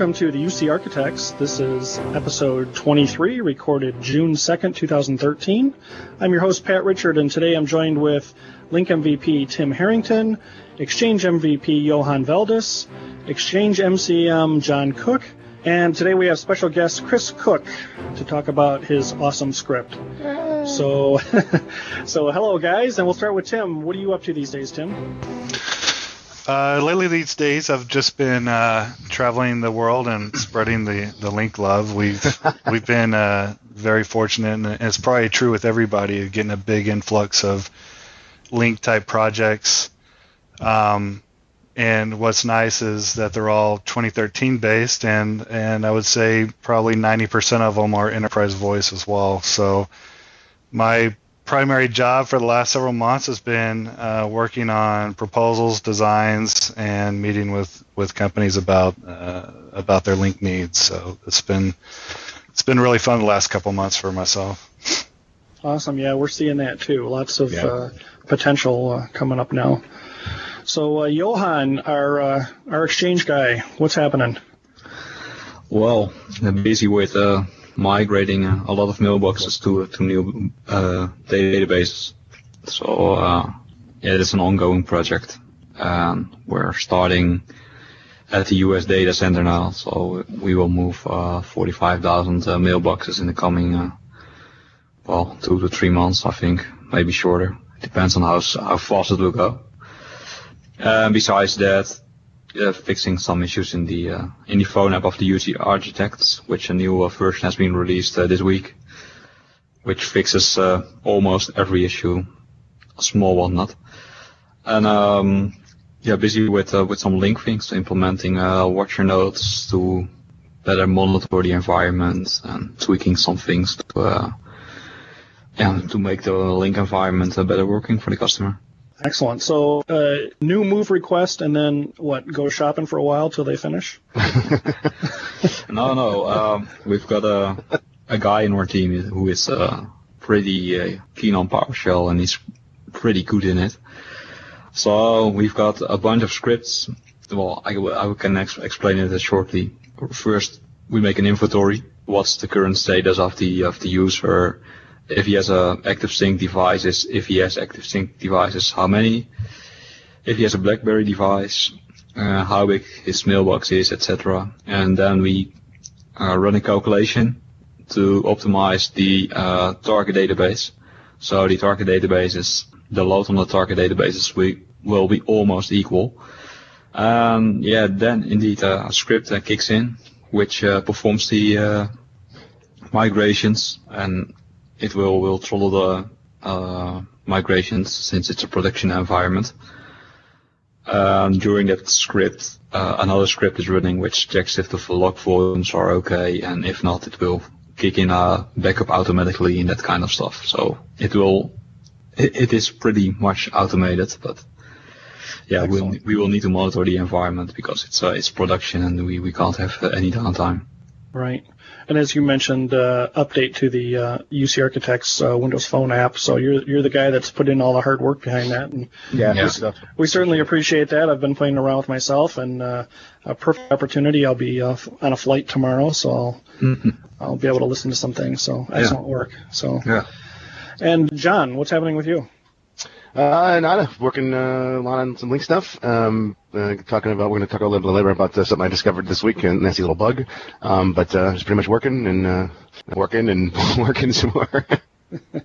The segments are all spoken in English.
Welcome to the UC Architects. This is episode 23, recorded June 2nd, 2013. I'm your host, Pat Richard, and today I'm joined with Lync MVP Tim Harrington, Exchange MVP Johan Veldhuis, Exchange MCM John Cook, and today we have special guest Chris Cook to talk about his awesome script. So, so hello guys, and we'll start with Tim. What are you up to these days, Tim? Uh, lately, these days, I've just been uh, traveling the world and spreading the, the Lync love. We've we've been uh, very fortunate, and it's probably true with everybody, getting a big influx of Lync type projects. Um, and what's nice is that they're all 2013 based, and and I would say probably 90% of them are enterprise voice as well. So my primary job for the last several months has been uh, working on proposals, designs, and meeting with, with companies about uh, about their Lync needs. So it's been it's been really fun the last couple months for myself. Awesome, yeah, we're seeing that too. Lots of yeah. uh, potential uh, coming up now. So uh, Johan, our uh, our exchange guy, what's happening? Well, I'm busy with migrating a lot of mailboxes to to new uh, databases. So uh, yeah, it's an ongoing project. we're starting at the US data center now, so we will move uh, 45,000 uh, mailboxes in the coming, uh, well, two to three months, I think, maybe shorter. Depends on how how fast it will go. besides that, uh, fixing some issues in the uh, in the phone app of the UC Architects, which a new uh, version has been released uh, this week, which fixes uh, almost every issue, a small one not. And um, yeah, busy with uh, with some Lync things, implementing watcher nodes to better monitor the environment and tweaking some things to yeah to make the Lync environment better working for the customer. Excellent. So, uh, new move request, and then what? Go shopping for a while till they finish. no, no. Um, we've got a a guy in our team who is uh, pretty uh, keen on PowerShell, and he's pretty good in it. So we've got a bunch of scripts. Well, I, I can ex- explain it shortly. First, we make an inventory. What's the current status of the of the user? If he has a active sync devices, if he has active sync devices, how many, if he has a BlackBerry device, uh, how big his mailbox is, etc. And then we uh, run a calculation to optimize the uh, target database. So the target database is the load on the target databases we will be almost equal. Um, yeah, then indeed uh, a script uh, kicks in which uh, performs the migrations and it will will throttle the uh, migrations since it's a production environment. Um, during that script, uh, another script is running which checks if the log volumes are okay, and if not, it will kick in a backup automatically and that kind of stuff. So it will, it, it is pretty much automated, but yeah, we'll, we will need to monitor the environment because it's uh, it's production and we, we can't have any downtime. Right. And as you mentioned, uh, update to the uh, UC Architects uh, Windows Phone app. So you're you're the guy that's put in all the hard work behind that. And yeah, yeah. We, we, certainly appreciate that. I've been playing around with myself, and uh, a perfect opportunity. I'll be uh, on a flight tomorrow, so I'll mm-hmm. I'll be able to listen to some things. So excellent yeah. work. So yeah. And John, what's happening with you? Uh, nada. Working uh, a lot on some Lync stuff. Um, uh, talking about we're going to talk a little bit later about uh, something I discovered this week, a nasty little bug. Um, but uh, just pretty much working and uh, working and working some more.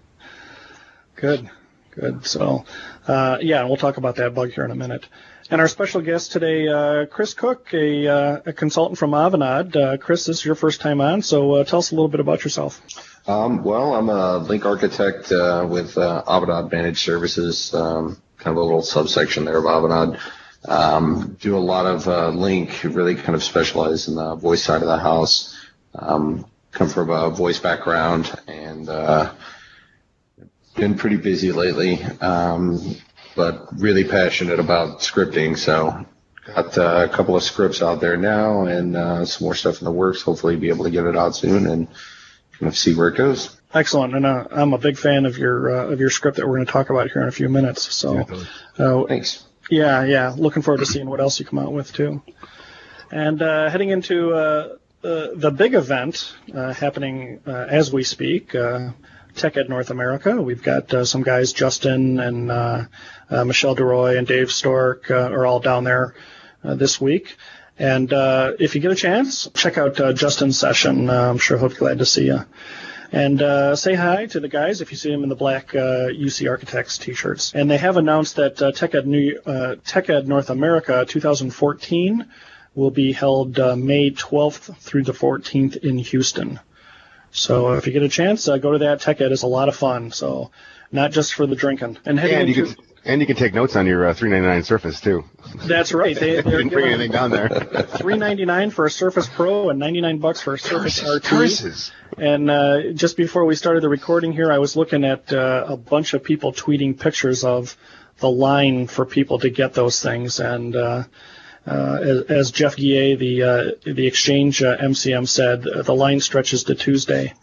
good, good. So, uh, yeah, we'll talk about that bug here in a minute. And our special guest today, uh, Chris Cook, a, uh, a consultant from Avanade. Uh, Chris, this is your first time on, so uh, tell us a little bit about yourself. Um, well, I'm a Lync architect uh, with uh, Avanade Managed Services, um, kind of a little subsection there of Avanade. Um, do a lot of uh, Lync, really kind of specialize in the voice side of the house. Um, come from a voice background and uh, been pretty busy lately, um, but really passionate about scripting. So got uh, a couple of scripts out there now and uh, some more stuff in the works. Hopefully, be able to get it out soon and of see where it goes. Excellent, and uh, I'm a big fan of your uh, of your script that we're going to talk about here in a few minutes. So, uh, thanks. Yeah, yeah. Looking forward to seeing what else you come out with too. And uh, heading into uh, uh, the big event uh, happening uh, as we speak, uh, TechEd North America. We've got uh, some guys, Justin and uh, uh, Michel de Rooij and Dave Stork, uh, are all down there uh, this week. And uh, if you get a chance, check out uh, Justin's session. Uh, I'm sure he'll be glad to see you. And uh, say hi to the guys if you see them in the black uh, UC Architects t-shirts. And they have announced that uh, TechEd, New, uh, TechEd North America 2014 will be held uh, May 12th through the 14th in Houston. So if you get a chance, uh, go to that. TechEd is a lot of fun. So not just for the drinking. And heading And you into, and you can take notes on your uh, 399 Surface too. that's right. They, they're didn't bring anything down there. 399 for a Surface Pro and 99 bucks for a Surface Curses, RT. curses. And uh, just before we started the recording here, I was looking at uh, a bunch of people tweeting pictures of the line for people to get those things. And uh, uh, as, as Jeff Guillet, the uh, the exchange uh, MCM said, uh, the line stretches to Tuesday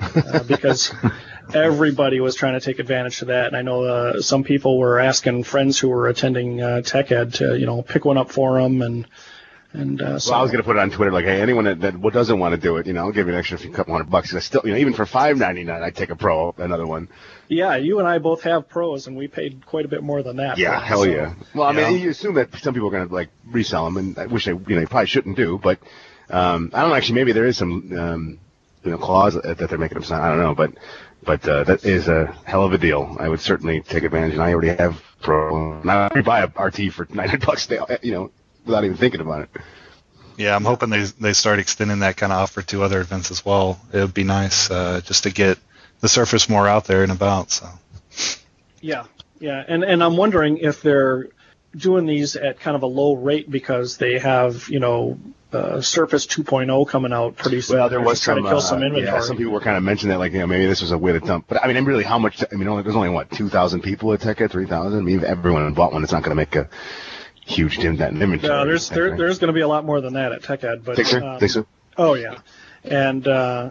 uh, because everybody was trying to take advantage of that. And I know uh, some people were asking friends who were attending uh, Tech Ed to you know pick one up for them and. And uh, so Well, I was gonna put it on Twitter like, hey, anyone that, that doesn't want to do it, you know, I'll give you an extra few couple hundred bucks. And I still, you know, even for five ninety nine, I'd take a Pro, another one. Yeah, you and I both have pros, and we paid quite a bit more than that. Yeah, hell so- yeah. Well, I mean, you assume that some people are gonna like resell them, and I wish they, you know, they probably shouldn't do, but um, I don't know. Actually, maybe there is some, um, you know, clause that that they're making them sign. I don't know, but but uh, that is a hell of a deal. I would certainly take advantage, and I already have Pro. And I would buy a RT for nine hundred bucks, they- you know, without even thinking about it. Yeah, I'm hoping they they start extending that kind of offer to other events as well. It would be nice uh, just to get the Surface more out there and about. So Yeah, yeah, and and I'm wondering if they're doing these at kind of a low rate because they have you know uh, Surface 2.0 coming out pretty soon. Well, there was just trying some, to kill uh, some inventory. yeah, some people were kind of mentioning that, like, you know, maybe this was a way to dump. But I mean, really, how much? I mean, only, there's only what 2,000 people at TechEd, 3,000. I mean, if everyone bought one, it's not going to make a huge dent in inventory. no, there's there, there's going to be a lot more than that at Tech Ed, but Think so? um, Think so? Oh yeah, and uh,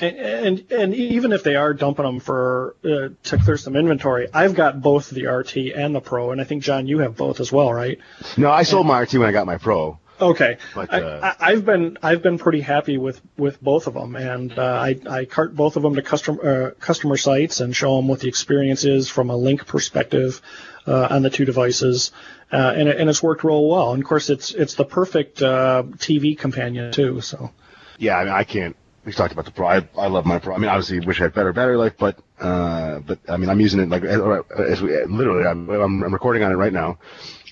and, and and even if they are dumping them for uh, to clear some inventory, I've got both the RT and the Pro, and I think John, you have both as well, right? No, I sold my RT when I got my Pro. Okay, But, I, uh, I, I've been I've been pretty happy with, with both of them, and uh, I I cart both of them to customer uh, customer sites and show them what the experience is from a Lync perspective uh, on the two devices, uh, and it, and it's worked real well. And of course, it's it's the perfect uh, TV companion too. So Yeah, I mean, I can't. We talked about the Pro. I, I love my Pro. I mean, obviously, wish I had better battery life, but uh, but I mean, I'm using it like as as we literally. I'm I'm recording on it right now.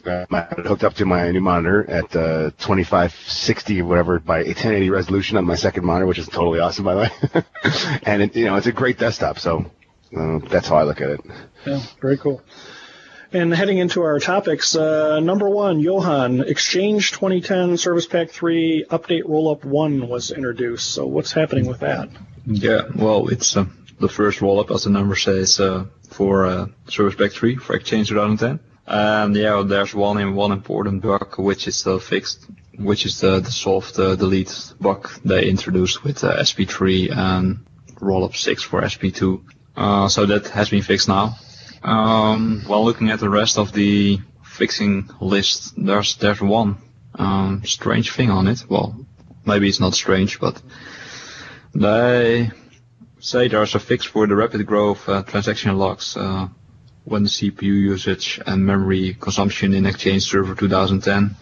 Uh, my, I hooked up to my new monitor at uh, 2560 whatever by 1080 resolution on my second monitor, which is totally awesome by the way. and it, you know, it's a great desktop. So uh, that's how I look at it. yeah, very cool. And heading into our topics, uh, number one, Johan, Exchange 2010 Service Pack 3 Update Rollup 1 was introduced. So what's happening with that? Yeah, well, it's uh, the first roll-up, as the number says, uh, for uh, Service Pack 3 for Exchange 2010. And yeah, there's one one important bug which is still fixed, which is the, the solved uh, delete bug they introduced with uh, SP3 and rollup 6 for SP2. Uh, so that has been fixed now. Um, while looking at the rest of the fixing list, there's there's one um, strange thing on it. Well, maybe it's not strange, but they say there's a fix for the rapid growth uh, transaction logs uh, when CPU usage and memory consumption in Exchange Server 2010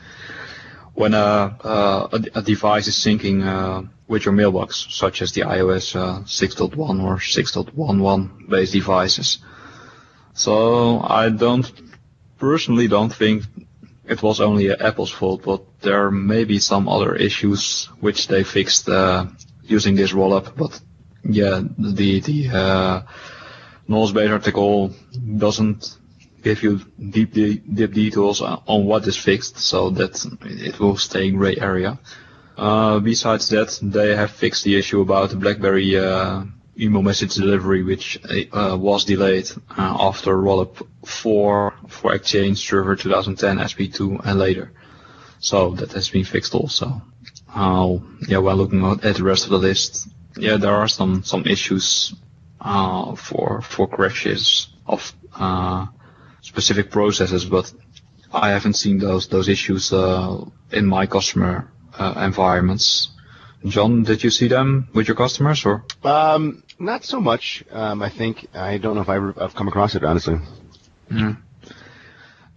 when a, a, a device is syncing uh, with your mailbox, such as the iOS uh, 6.1 or 6.11 based devices. So I don't personally don't think it was only Apple's fault, but there may be some other issues which they fixed uh, using this rollup. But yeah, the the uh, knowledge-based article doesn't give you deep de- deep details on what is fixed, so that it will stay gray area. Uh, besides that, they have fixed the issue about the BlackBerry uh, email message delivery, which uh, was delayed uh, after rollup 4 for Exchange Server 2010 SP2 and later. So that has been fixed also. Uh, yeah, while looking at the rest of the list, yeah, there are some some issues uh, for for crashes of uh, specific processes, but I haven't seen those those issues uh, in my customer uh, environments. John, did you see them with your customers or? Um, not so much. Um, I think I don't know if I've, I've come across it honestly. Mm.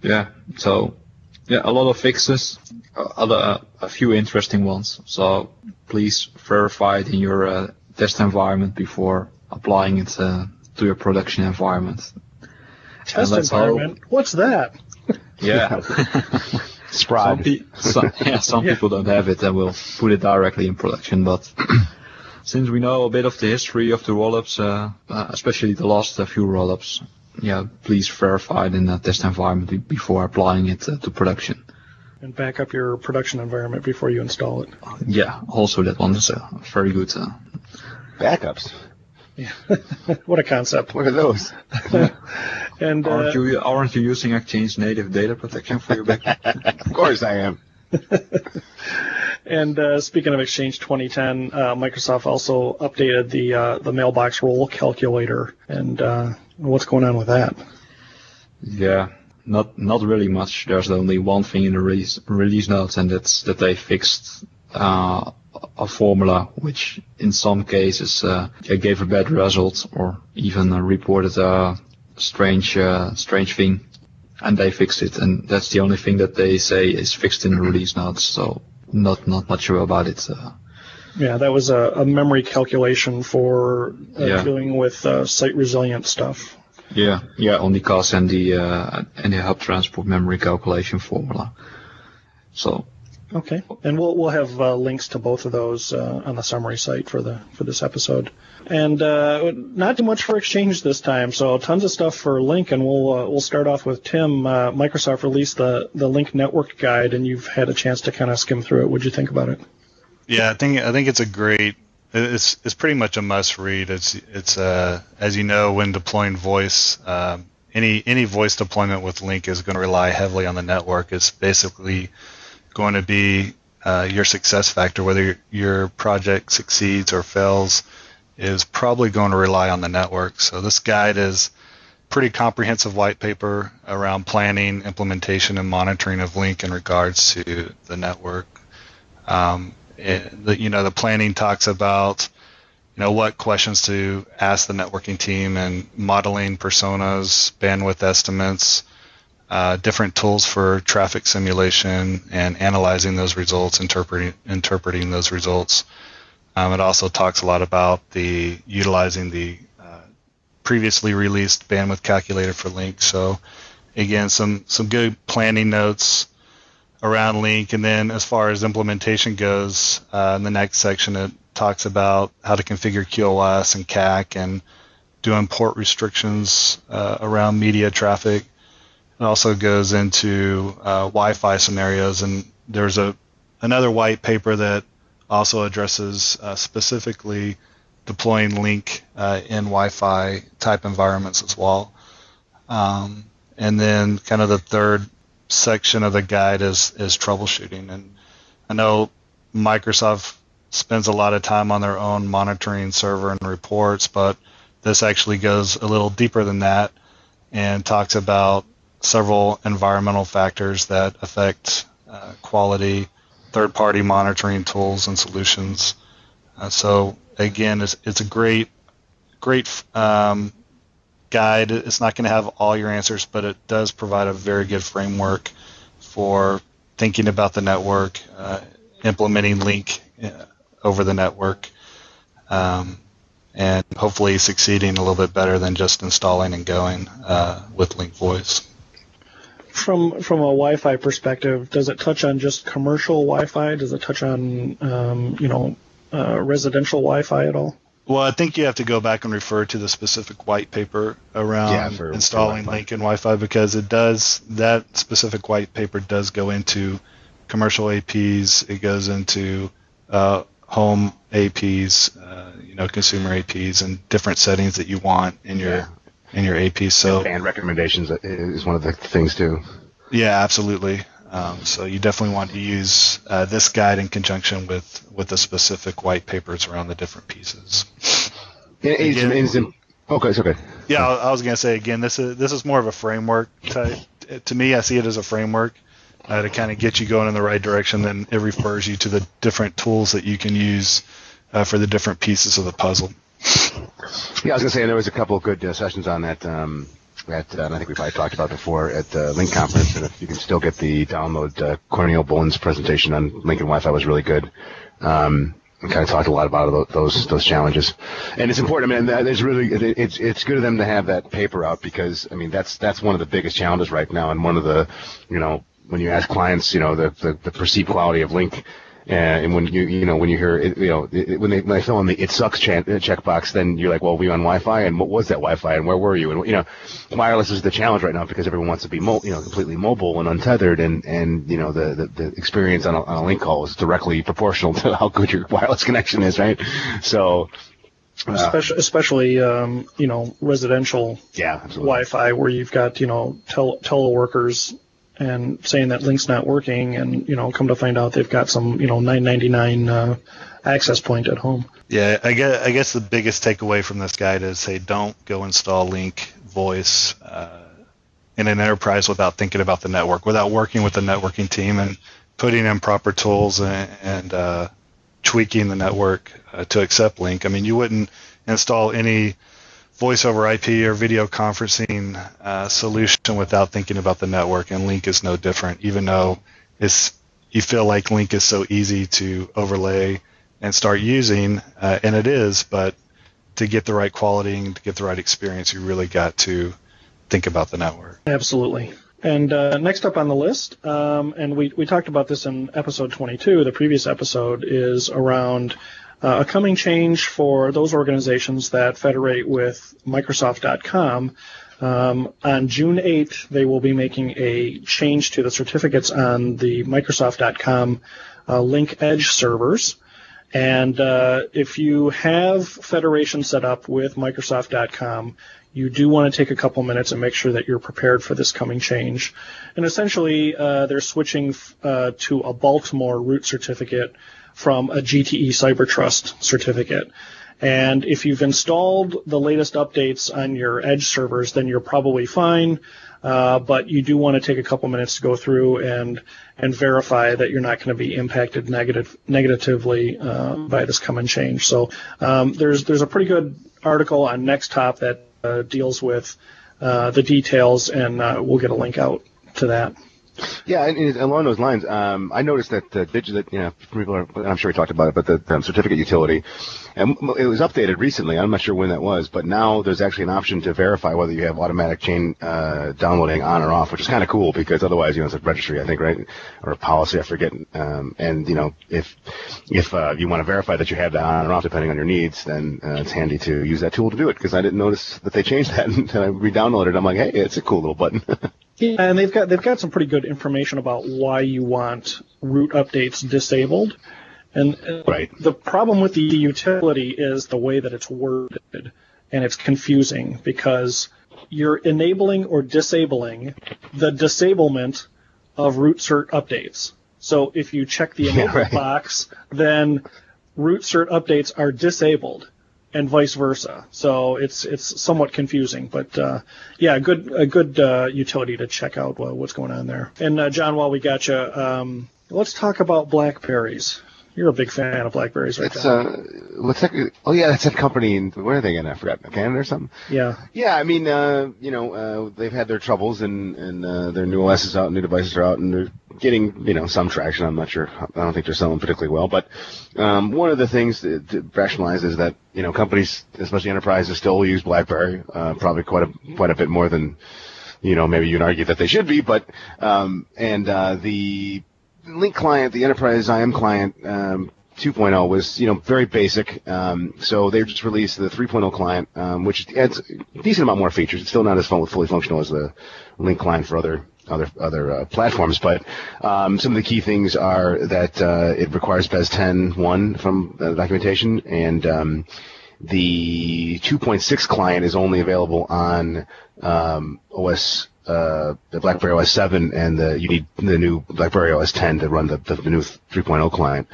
Yeah. So, yeah, a lot of fixes, uh, other uh, a few interesting ones. So please verify it in your uh, test environment before applying it uh, to your production environment. Test let's hope- environment. What's that? Yeah. Sprod. Some, pe- some, yeah, some Yeah. people don't have it and will put it directly in production. But since we know a bit of the history of the rollups, uh, uh, especially the last uh, few rollups, yeah, please verify it in the test environment before applying it uh, to production. And back up your production environment before you install it. Yeah, also that one is uh, very good. Uh, Backups. what a concept. What are those? And uh, aren't you aren't you using Exchange native data protection for your backup? of course I am. and uh, speaking of Exchange 2010, uh, Microsoft also updated the uh, the mailbox role calculator. And uh, what's going on with that? Yeah, not not really much. There's only one thing in the release release notes, and that's that they fixed uh, a formula which, in some cases, uh, gave a bad result or even uh, reported a strange uh, strange thing, and they fixed it. And that's the only thing that they say is fixed in the release notes. So not not much about it. Uh, Yeah, that was a, a memory calculation for uh, Yeah. dealing with uh, site resilient stuff. yeah, yeah, on the CAS and the uh, and the hub transport memory calculation formula. So Okay, and we'll we'll have uh, links to both of those uh, on the summary site for the for this episode. And uh, not too much for Exchange this time, so tons of stuff for Lync. And we'll uh, we'll start off with Tim. Uh, Microsoft released the the Lync Network Guide, and you've had a chance to kind of skim through it. What'd you think about it? Yeah, I think I think it's a great. It's it's pretty much a must read. It's it's uh as you know when deploying voice, um, any any voice deployment with Lync is going to rely heavily on the network. It's basically going to be uh, your success factor, whether your, project succeeds or fails, is probably going to rely on the network. So this guide is pretty comprehensive white paper around planning, implementation, and monitoring of Lync in regards to the network. Um, it, the, you know, the planning talks about, you know, what questions to ask the networking team and modeling personas, bandwidth estimates, uh, different tools for traffic simulation and analyzing those results, interpreting interpreting those results. Um, it also talks a lot about the utilizing the uh, previously released bandwidth calculator for Lync. So again, some some good planning notes around Lync, and then as far as implementation goes, uh, in the next section it talks about how to configure QoS and CAC and doing port restrictions uh, around media traffic. It also goes into uh, Wi-Fi scenarios, and there's a another white paper that also addresses uh, specifically deploying Lync uh, in Wi-Fi type environments as well. Um, and then kind of the third section of the guide is is troubleshooting, and I know Microsoft spends a lot of time on their own monitoring server and reports, but this actually goes a little deeper than that and talks about several environmental factors that affect uh, quality, third-party monitoring tools and solutions. Uh, so again, it's, it's a great, great um, guide. It's not going to have all your answers, but it does provide a very good framework for thinking about the network, uh, implementing Lync uh, over the network, um, and hopefully succeeding a little bit better than just installing and going uh, with Lync Voice. From from a Wi-Fi perspective, does it touch on just commercial Wi-Fi? Does it touch on um, you know uh, residential Wi-Fi at all? Well, I think you have to go back and refer to the specific white paper around Yeah, for- installing for Wi-Fi. Lync and Wi-Fi because it does that specific white paper does go into commercial APs. It goes into uh, home APs, uh, you know, consumer APs, and different settings that you want in your Yeah. In your AP. So Band recommendations is one of the things too. yeah, absolutely. Um, so you definitely want to use uh, this guide in conjunction with with the specific white papers around the different pieces. And Again- okay, it's okay. Yeah, I I was gonna say again. This is this is more of a framework type. To me, I see it as a framework. uh, to kind of get you going in the right direction. Then it refers you to the different tools that you can use uh, for the different pieces of the puzzle. Yeah, I was gonna say there was a couple of good uh, sessions on that. Um, at, uh, and I think we probably talked about before at the Lync conference, and if you can still get the download, uh, Korneel Bullens' presentation on Lync and Wi-Fi was really good. Um, kind of talked a lot about those those challenges, and it's important. I mean, there's really it's it's good of them to have that paper out because I mean that's that's one of the biggest challenges right now, and one of the you know when you ask clients, you know the the, the perceived quality of Lync and when you you know when you hear it, you know it, when they when they fill in the it sucks chan- uh, checkbox, then you're like, well, we on Wi-Fi, and what was that Wi-Fi, and where were you? And you know, wireless is the challenge right now because everyone wants to be mo- you know completely mobile and untethered, and and you know the the, the experience on a, on a Lync call is directly proportional to how good your wireless connection is, right? So. Uh, especially, especially um, you know, residential yeah, Wi-Fi where you've got you know tel- teleworkers and saying that Lync's not working, and you know, come to find out they've got some you know 999 uh, access point at home. Yeah, I guess I guess the biggest takeaway from this guide is say don't go install Lync voice uh, in an enterprise without thinking about the network, without working with the networking team and putting in proper tools and, and uh, tweaking the network uh, to accept Lync I mean, you wouldn't install any voice over IP or video conferencing uh, solution without thinking about the network, and Lync is no different. Even though it's you feel like Lync is so easy to overlay and start using, uh, and it is, but to get the right quality and to get the right experience, you really got to think about the network. Absolutely. And uh, next up on the list, um, and we, we talked about this in episode 22, the previous episode, is around uh, a coming change for those organizations that federate with Microsoft.com. Um, on June 8th, they will be making a change to the certificates on the Microsoft.com uh, Lync Edge servers. And uh, if you have Federation set up with Microsoft.com, you do want to take a couple minutes and make sure that you're prepared for this coming change. And essentially, uh, they're switching uh, to a Baltimore root certificate from a GTE CyberTrust certificate. And if you've installed the latest updates on your Edge servers, then you're probably fine. Uh, but you do want to take a couple minutes to go through and and verify that you're not going to be impacted negative negatively uh, by this coming change. So um, there's there's a pretty good article on NextHop that uh, deals with uh, the details, and uh, we'll get a link out to that. Yeah, and, and along those lines, um, I noticed that the digital, you know, people are, I'm sure we talked about it, but the um, certificate utility, and it was updated recently. I'm not sure when that was, but now there's actually an option to verify whether you have automatic chain uh, downloading on or off, which is kind of cool because otherwise, you know, it's a registry, I think, right, or a policy, I forget. Um, and you know, if if uh, you want to verify that you have that on or off, depending on your needs, then uh, it's handy to use that tool to do it because I didn't notice that they changed that until I re-downloaded it. I'm like, hey, it's a cool little button. Yeah, and they've got they've got some pretty good information about why you want root updates disabled. And right. the problem with the utility is the way that it's worded, and it's confusing because you're enabling or disabling the disablement of root cert updates. So if you check the enable right. box, then root cert updates are disabled and vice versa. So it's it's somewhat confusing, but uh, yeah, a good a good uh, utility to check out what's going on there. And uh, John, while we got you, um, let's talk about blackberries. You're a big fan of blackberries, right? It's uh, what's that? Oh yeah, that's a company. In, where are they in? I forgot. Canada or something. Yeah. Yeah, I mean, uh, you know, uh, they've had their troubles, and and uh, their new OS is out, new devices are out, and they're getting you know some traction. I'm not sure. I don't think they're selling particularly well, but um, one of the things to, to rationalize is that you know companies, especially enterprises, still use BlackBerry, uh, probably quite a quite a bit more than you know maybe you'd argue that they should be, but um, and uh, the Lync client, the enterprise IM client. Um, 2.0 was, you know, very basic. Um, so they just released the 3.0 client, um, which adds a decent amount more features. It's still not as fully functional as the Lync client for other other other uh, platforms. But um, some of the key things are that uh, it requires BES 10.1 from the documentation, and um, the 2.6 client is only available on um, OS. Uh, the BlackBerry OS 7, and the, you need the new BlackBerry OS 10 to run the, the, the new 3.0 client.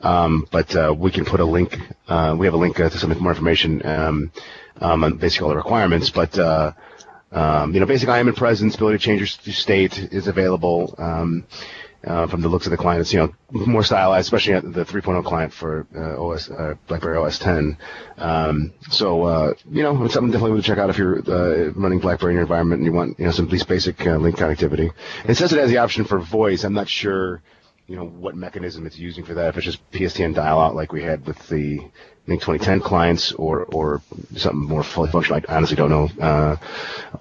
Um, but uh, we can put a link. Uh, we have a link uh, to some more information um, um, on basically all the requirements. But uh, Um, you know, basic IM and presence, ability to change your state is available. Uh, from the looks of the client, it's you know more stylized, especially at the 3.0 client for uh, OS uh, BlackBerry OS 10. Um, so uh, you know it's something definitely to check out if you're uh, running BlackBerry in your environment and you want you know some at least basic uh, Lync connectivity. It says it has the option for voice. I'm not sure you know what mechanism it's using for that. If it's just PSTN dial out like we had with the I think 2010 clients or or something more fully functional. I honestly don't know uh,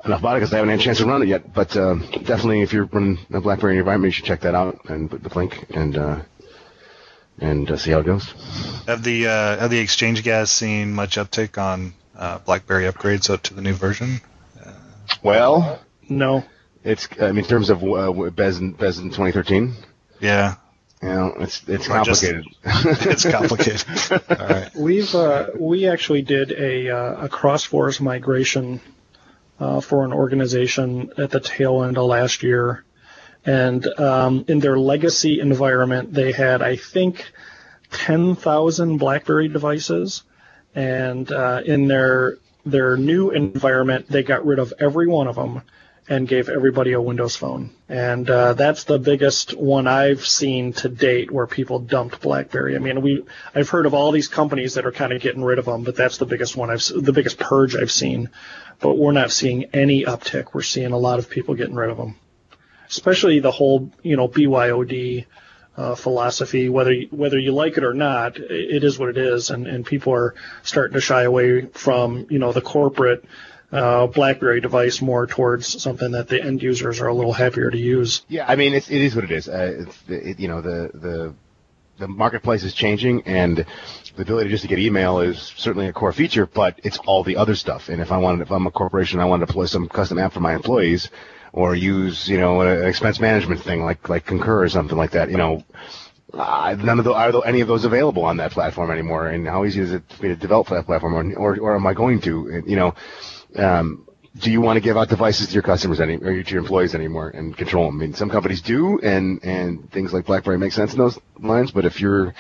enough about it because I haven't had a chance to run it yet. But uh, definitely, if you're running a BlackBerry environment, you should check that out and put the link and uh, and uh, see how it goes. Have the uh, have the exchange guys seen much uptick on uh, BlackBerry upgrades up to the new version? Well, No. it's I mean in terms of uh, Bez in, Bez in 2013. Yeah, You know, it's it's Or just- complicated. it's complicated. All right. We've uh, we actually did a uh, a cross-forest migration uh, for an organization at the tail end of last year, and um, in their legacy environment, they had I think ten thousand BlackBerry devices, and uh, in their their new environment, they got rid of every one of them and gave everybody a Windows phone. And uh, that's the biggest one I've seen to date where people dumped BlackBerry. I mean, we I've heard of all these companies that are kind of getting rid of them, but that's the biggest one I've the biggest purge I've seen. But we're not seeing any uptick. We're seeing a lot of people getting rid of them, especially the whole you know BYOD. Uh, philosophy, whether you, whether you like it or not, it is what it is, and, and people are starting to shy away from you know the corporate uh, BlackBerry device more towards something that the end users are a little happier to use. Yeah, I mean, it's, it is what it is. Uh, it's, it, you know, the, the, the marketplace is changing and the ability just to get email is certainly a core feature, but it's all the other stuff. And if I wanted, if I'm a corporation, I want to deploy some custom app for my employees or use, you know, an expense management thing like, like Concur or something like that, you know, uh, none of the, are any of those available on that platform anymore? And how easy is it for me to develop for that platform or, or, or am I going to, you know, um, do you want to give out devices to your customers any, or to your employees anymore and control them? I mean, some companies do, and and things like BlackBerry make sense in those lines. But if you're,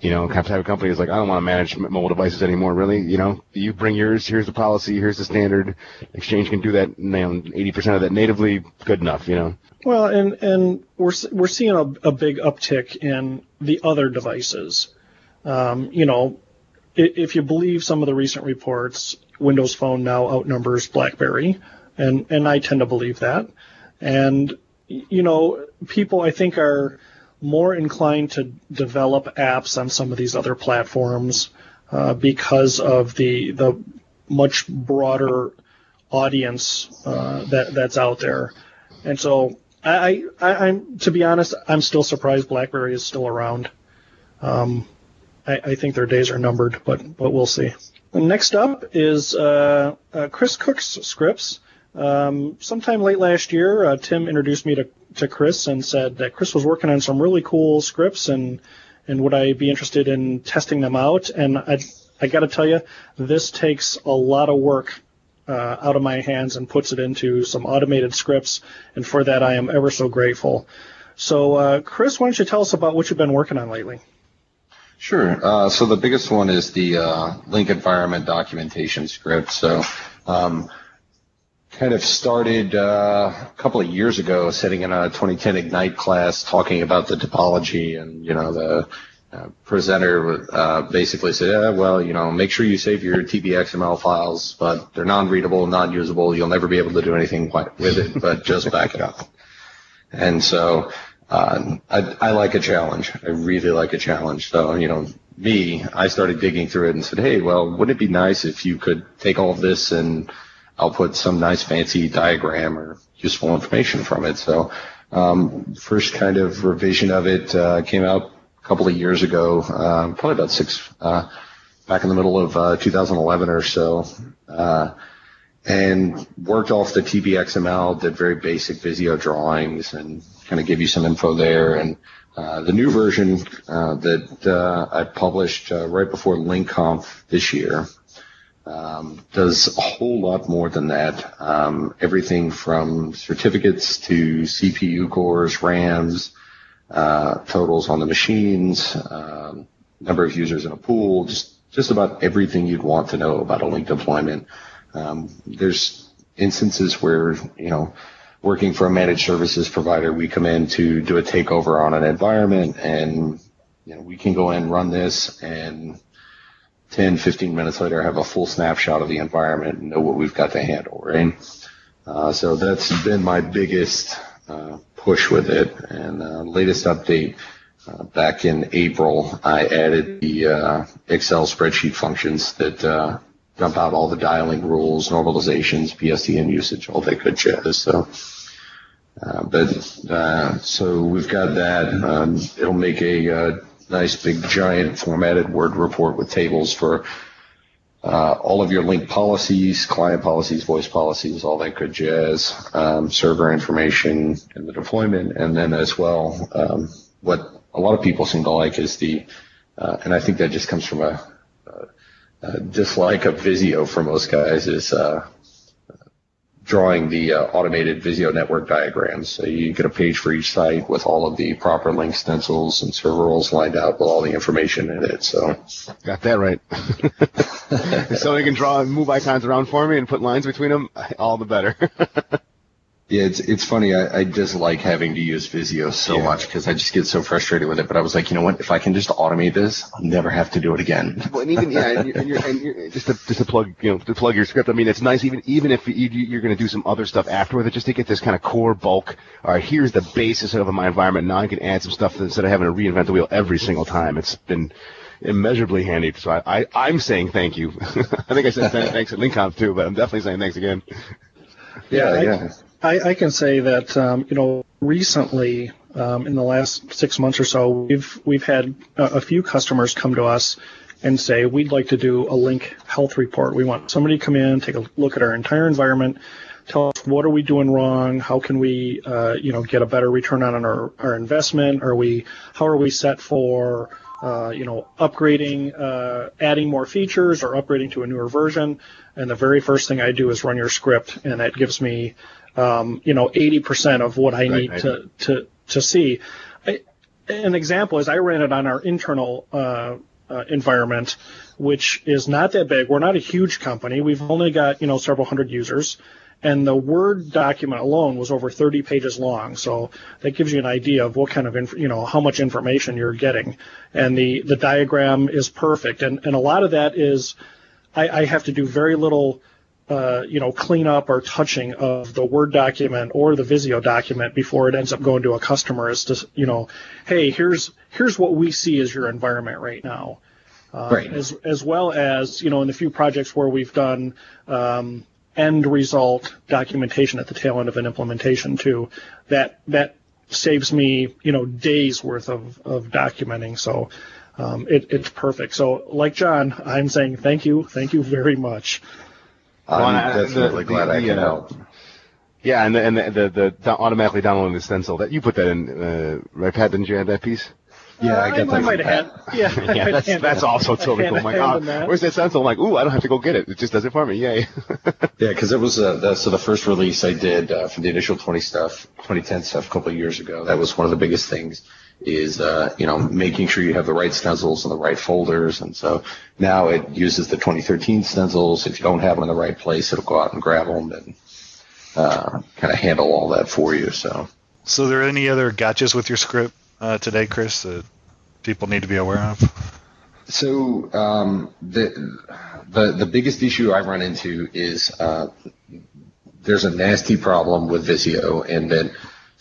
you know, type of company is like, I don't want to manage mobile devices anymore. Really, you know, you bring yours. Here's the policy. Here's the standard. Exchange can do that. Know, eighty percent of that natively. Good enough. You know. Well, and and we're we're seeing a, a big uptick in the other devices. Um, you know, if you believe some of the recent reports, Windows Phone now outnumbers BlackBerry, and and I tend to believe that. And you know, people I think are more inclined to develop apps on some of these other platforms uh, because of the the much broader audience uh, that that's out there. And so I, I, I'm to be honest, I'm still surprised BlackBerry is still around. Um, I, I think their days are numbered, but but we'll see. Next up is uh, uh, Chris Cook's scripts. Um, sometime late last year, uh, Tim introduced me to, to Chris and said that Chris was working on some really cool scripts and and would I be interested in testing them out? And I I got to tell you, this takes a lot of work uh, out of my hands and puts it into some automated scripts, and for that I am ever so grateful. So, uh, Chris, why don't you tell us about what you've been working on lately? Sure. Uh, so the biggest one is the uh, Lync environment documentation script. So, um, kind of started uh, a couple of years ago, sitting in a 2010 Ignite class, talking about the topology, and you know the uh, presenter uh, basically said, yeah, well, you know, make sure you save your TBXML files, but they're non-readable, non-usable. You'll never be able to do anything with it, but just back it up. And so uh, I, I like a challenge. I really like a challenge. So, you know, me, I started digging through it and said, hey, well, wouldn't it be nice if you could take all of this and I'll put some nice fancy diagram or useful information from it. So, um, first kind of revision of it uh, came out a couple of years ago, uh, probably about six, uh, back in the middle of uh, 2011 or so. Uh, and worked off the TBXML, did very basic Visio drawings and kind of give you some info there. And uh, the new version uh, that uh, I published uh, right before LyncConf this year um, does a whole lot more than that. Um, everything from certificates to CPU cores, RAMs, uh, totals on the machines, um, number of users in a pool, just just about everything you'd want to know about a Lync deployment. Um, there's instances where you know working for a managed services provider, we come in to do a takeover on an environment, and you know we can go in run this and 10, 15 minutes later have a full snapshot of the environment and know what we've got to handle, right? Uh, so that's been my biggest uh, push with it. And uh, latest update uh, back in April, I added the uh, Excel spreadsheet functions that uh, dump out all the dialing rules, normalizations, PSTN usage, all that good jazz. So. Uh, but uh, so we've got that. Um, it'll make a uh, nice big giant formatted Word report with tables for uh, all of your Lync policies, client policies, voice policies, all that good jazz, um, server information and the deployment, and then as well, um, what a lot of people seem to like is the, uh, and I think that just comes from a, a, a dislike of Visio for most guys is uh, drawing the uh, automated Visio network diagrams. So you get a page for each site with all of the proper Lync stencils and server roles lined out with all the information in it. So got that right. so you can draw and move icons around for me and put lines between them, all the better. Yeah, it's it's funny. I, I dislike having to use Visio so Yeah. much because I just get so frustrated with it. But I was like, you know what? If I can just automate this, I'll never have to do it again. Well, and even yeah, and you're, and you're, and you're, just to just to plug you know to plug your script. I mean, it's nice even even if you, you're going to do some other stuff after with it, just to get this kind of core bulk. All right, here's the basis of my environment. Now I can add some stuff instead of having to reinvent the wheel every single time. It's been immeasurably handy. So I, I I'm saying thank you. I think I said thanks at LyncConf too, but I'm definitely saying thanks again. Yeah, I- yeah. I, I can say that um, you know recently um, in the last six months or so we've we've had a, a few customers come to us and say we'd like to do a Lync health report. We want somebody to come in, take a look at our entire environment, tell us what are we doing wrong, how can we uh, you know get a better return on our, our investment, are we how are we set for uh, you know, upgrading, uh, adding more features or upgrading to a newer version. And the very first thing I do is run your script, and that gives me, um, you know, 80% of what I need right. to, to, to see. I, an example is I ran it on our internal uh, uh, environment, which is not that big. We're not a huge company. We've only got, you know, several hundred users. And the Word document alone was over 30 pages long. So that gives you an idea of what kind of, inf- you know, how much information you're getting. And the, the diagram is perfect. And, and a lot of that is, I, I have to do very little, uh, you know, cleanup or touching of the Word document or the Visio document before it ends up going to a customer is to, you know, hey, here's, here's what we see as your environment right now. Uh, Right. As, as well as, you know, in the few projects where we've done, um, end result documentation at the tail end of an implementation too, that, that saves me, you know, days worth of, of documenting. So, um, it, it's perfect. So, like John, I'm saying thank you, thank you very much. I'm Well, I- the- definitely the- glad I the, can uh, help. Yeah, and the, and the, the, the automatically downloading the stencil that you put that in, uh, right, Pat? Didn't you add that piece? Yeah, I Uh, get that. might from have had, yeah, Yeah, might that's, hand- that's also totally cool. hand- I'm like, hand oh, that. where's that stencil? I'm like, ooh, I don't have to go get it. It just does it for me. Yay. Yeah, because it was uh, that, so the first release I did uh, for the initial 20 stuff, 2010 stuff a couple of years ago. That was one of the biggest things is uh, you know making sure you have the right stencils and the right folders. And so now it uses the 2013 stencils. If you don't have them in the right place, it'll go out and grab them and uh, kind of handle all that for you. So So, are there any other gotchas with your script uh, today, Chris, that people need to be aware of? So um, the the the biggest issue I run into is uh, there's a nasty problem with Visio, and that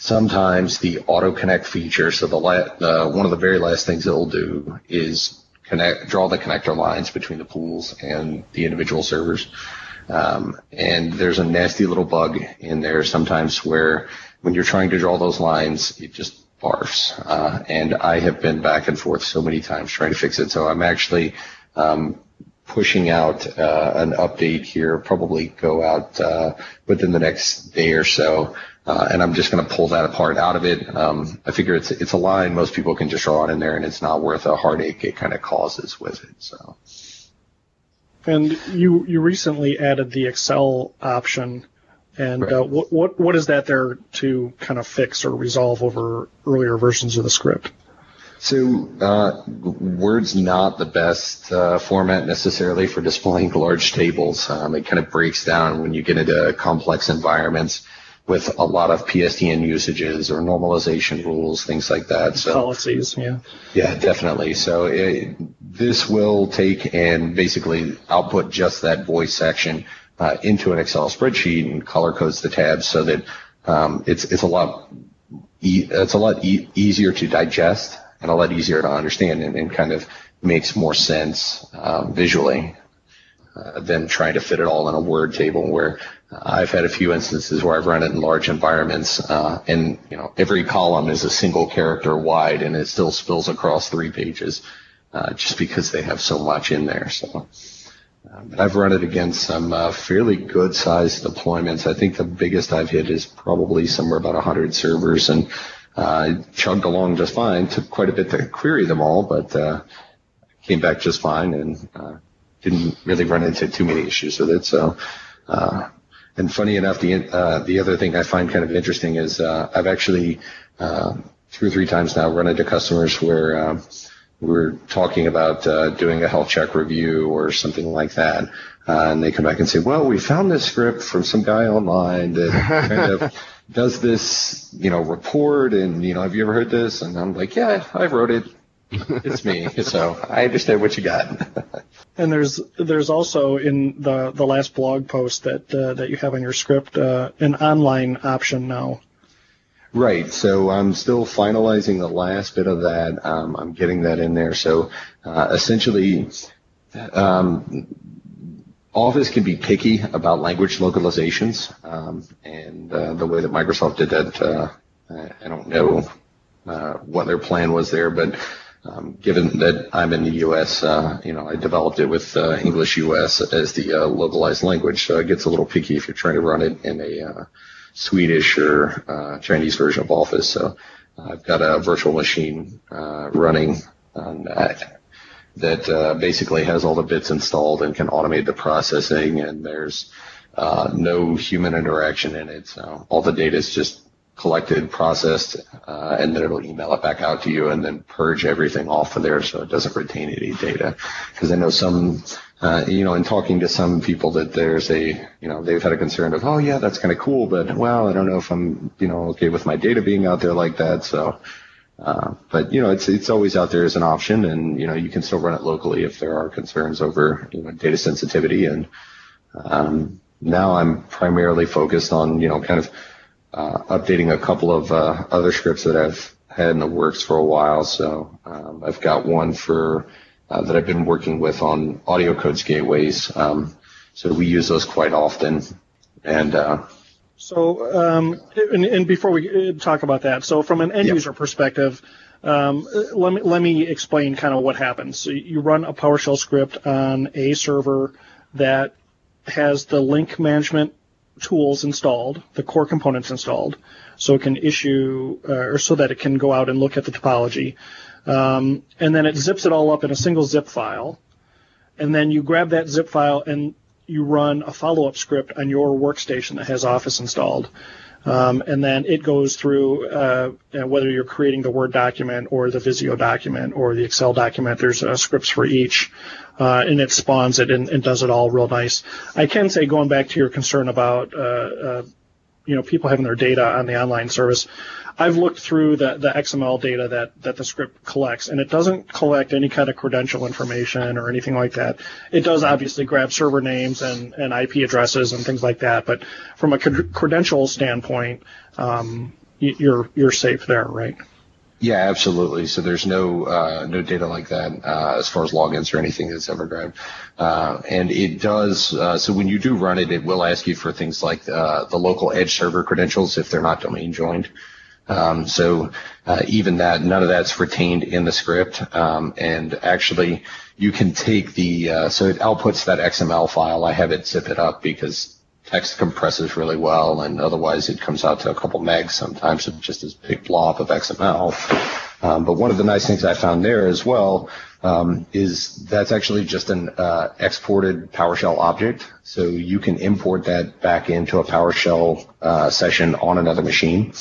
sometimes the auto connect feature. So the la- uh, one of the very last things it'll do is connect draw the connector lines between the pools and the individual servers. Um, and there's a nasty little bug in there sometimes where when you're trying to draw those lines, it just barfs. Uh, and I have been back and forth so many times trying to fix it. So I'm actually um, pushing out uh, an update here, probably go out uh, within the next day or so. Uh, and I'm just going to pull that apart out of it. Um, I figure it's it's a line most people can just draw it in there, and it's not worth a heartache it kind of causes with it. So. And you you recently added the Excel option, and Right. uh, what what what is that there to kind of fix or resolve over earlier versions of the script? So, uh, Word's not the best uh, format necessarily for displaying large tables. Um, it kind of breaks down when you get into complex environments with a lot of PSTN usages or normalization rules, things like that. So policies, yeah. Yeah, definitely. So it, this will take and basically output just that voice section uh, into an Excel spreadsheet and color codes the tabs so that um, it's it's a lot e- it's a lot e- easier to digest and a lot easier to understand and, and kind of makes more sense um, visually uh, than trying to fit it all in a word table where I've had a few instances where I've run it in large environments, uh, and you know every column is a single character wide, and it still spills across three pages, uh, just because they have so much in there. So, uh, but I've run it against some uh, fairly good-sized deployments. I think the biggest I've hit is probably somewhere about 100 servers, and uh, chugged along just fine. Took quite a bit to query them all, but uh, came back just fine and didn't really run into too many issues with it. So, and funny enough, the uh, the other thing I find kind of interesting is uh, I've actually uh, two or three times now run into customers where uh, we're talking about uh, doing a health check review or something like that. Uh, and they come back and say, well, we found this script from some guy online that kind of does this, you know, report and, you know, have you ever heard this? And I'm like, yeah, I wrote it. It's me. so I understand what you got. and there's there's also in the the last blog post that uh, that you have on your script uh, an online option now. Right. So I'm still finalizing the last bit of that. Um, I'm getting that in there. So uh, essentially, um, Office can be picky about language localizations, um, and uh, the way that Microsoft did that, uh, I don't know uh, what their plan was there, but um, given that I'm in the U.S., uh, you know, I developed it with uh, English U.S. as the uh, localized language, so it gets a little picky if you're trying to run it in a Swedish or Chinese version of Office. So I've got a virtual machine running on that that uh, basically has all the bits installed and can automate the processing, and there's uh, no human interaction in it. So all the data is just collected, processed, uh, and then it'll email it back out to you and then purge everything off of there so it doesn't retain any data. Because I know some, uh, you know, in talking to some people that there's a, you know, they've had a concern of, oh yeah, that's kind of cool, but well, I don't know if I'm, you know, okay with my data being out there like that. So uh, but you know, it's it's always out there as an option, and you know, you can still run it locally if there are concerns over you know data sensitivity. And um, now I'm primarily focused on you know kind of updating a couple of uh, other scripts that I've had in the works for a while. So um, I've got one for uh, that I've been working with on AudioCodes gateways. Um, so we use those quite often, and uh, so, um, and, and, before we uh, talk about that, so from an end yep. user perspective, um, let me let me explain kind of what happens. So you run a PowerShell script on a server that has the Lync management tools installed, the core components installed, so it can issue uh, or so that it can go out and look at the topology, um, and then it zips it all up in a single zip file, and then you grab that zip file and you run a follow-up script on your workstation that has Office installed. Um, and then it goes through uh, whether you're creating the Word document or the Visio document or the Excel document. There's uh, scripts for each, uh, and it spawns it and, and, does it all real nice. I can say, going back to your concern about uh, uh, you know people having their data on the online service, I've looked through the, the XML data that, that the script collects, and it doesn't collect any kind of credential information or anything like that. It does obviously grab server names and, and IP addresses and things like that, but from a credential standpoint, um, you're you're safe there, right? Yeah, absolutely. So there's no uh, no data like that uh, as far as logins or anything that's ever grabbed. Uh, and it does. Uh, so when you do run it, it will ask you for things like uh, the local edge server credentials if they're not domain joined. Um, so uh, even that, none of that's retained in the script. Um, and actually, you can take the uh, so it outputs that XML file. I have it zip it up because text compresses really well, and otherwise it comes out to a couple megs sometimes of just this big blob of XML. Um, but one of the nice things I found there as well um, is that's actually just an uh, exported PowerShell object. So you can import that back into a PowerShell uh, session on another machine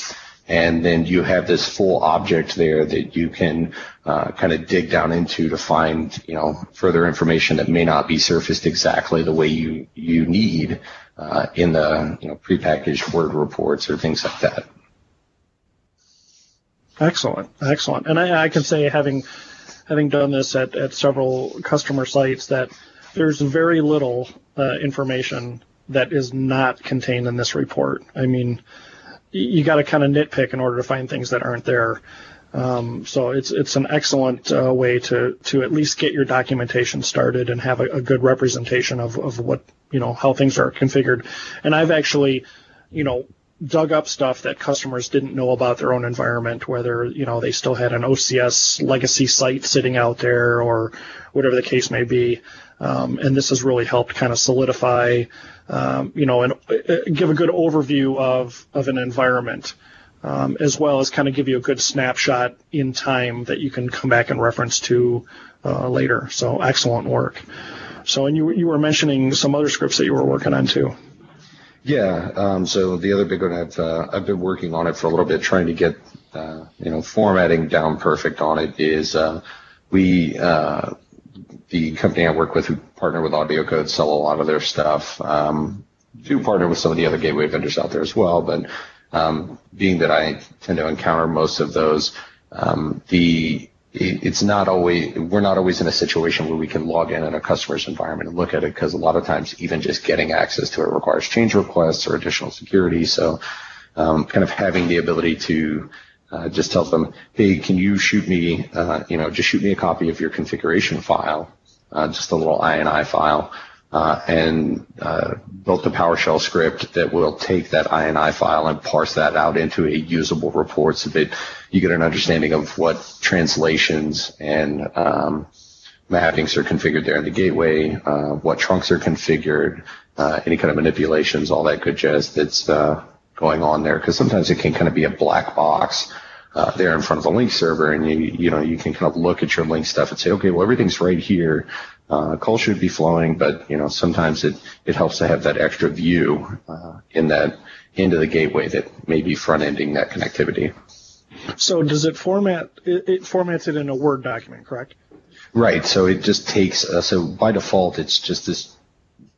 and then you have this full object there that you can uh, kind of dig down into to find you know further information that may not be surfaced exactly the way you you need uh, in the you know prepackaged Word reports or things like that. Excellent, excellent. And I, I can say having having done this at, at several customer sites that there's very little uh, information that is not contained in this report. I mean, you got to kind of nitpick in order to find things that aren't there. Um, so it's it's an excellent uh, way to to at least get your documentation started and have a, a, good representation of, of what you know how things are configured. And I've actually, you know, dug up stuff that customers didn't know about their own environment, whether you know they still had an OCS legacy site sitting out there or whatever the case may be. Um, and this has really helped kind of solidify, um, you know, and uh, give a good overview of of an environment um, as well as kind of give you a good snapshot in time that you can come back and reference to uh, later. So excellent work. So, and you you were mentioning some other scripts that you were working on too. Yeah. Um, so the other big one I've uh, I've been working on it for a little bit, trying to get uh, you know formatting down perfect on it. Is uh, we uh, the company I work with who partner with AudioCodes sell a lot of their stuff. Um, do partner with some of the other gateway vendors out there as well, but um, being that I tend to encounter most of those, um, the it's not always we're not always in a situation where we can log in in a customer's environment and look at it because a lot of times even just getting access to it requires change requests or additional security. So, um, kind of having the ability to uh, just tell them, hey, can you shoot me, uh, you know, just shoot me a copy of your configuration file, uh, just a little INI file uh, and uh, built a PowerShell script that will take that INI file and parse that out into a usable report so that you get an understanding of what translations and um, mappings are configured there in the gateway, uh, what trunks are configured, uh, any kind of manipulations, all that good jazz that's uh, going on there. Because sometimes it can kind of be a black box. Uh, there in front of the Lync server and you you know you can kind of look at your Lync stuff and say okay well everything's right here uh, call should be flowing, but you know sometimes it, it helps to have that extra view uh, in that into the gateway that may be front ending that connectivity. So does it format it, it formats it in a Word document, correct? Right. So it just takes uh, so by default it's just this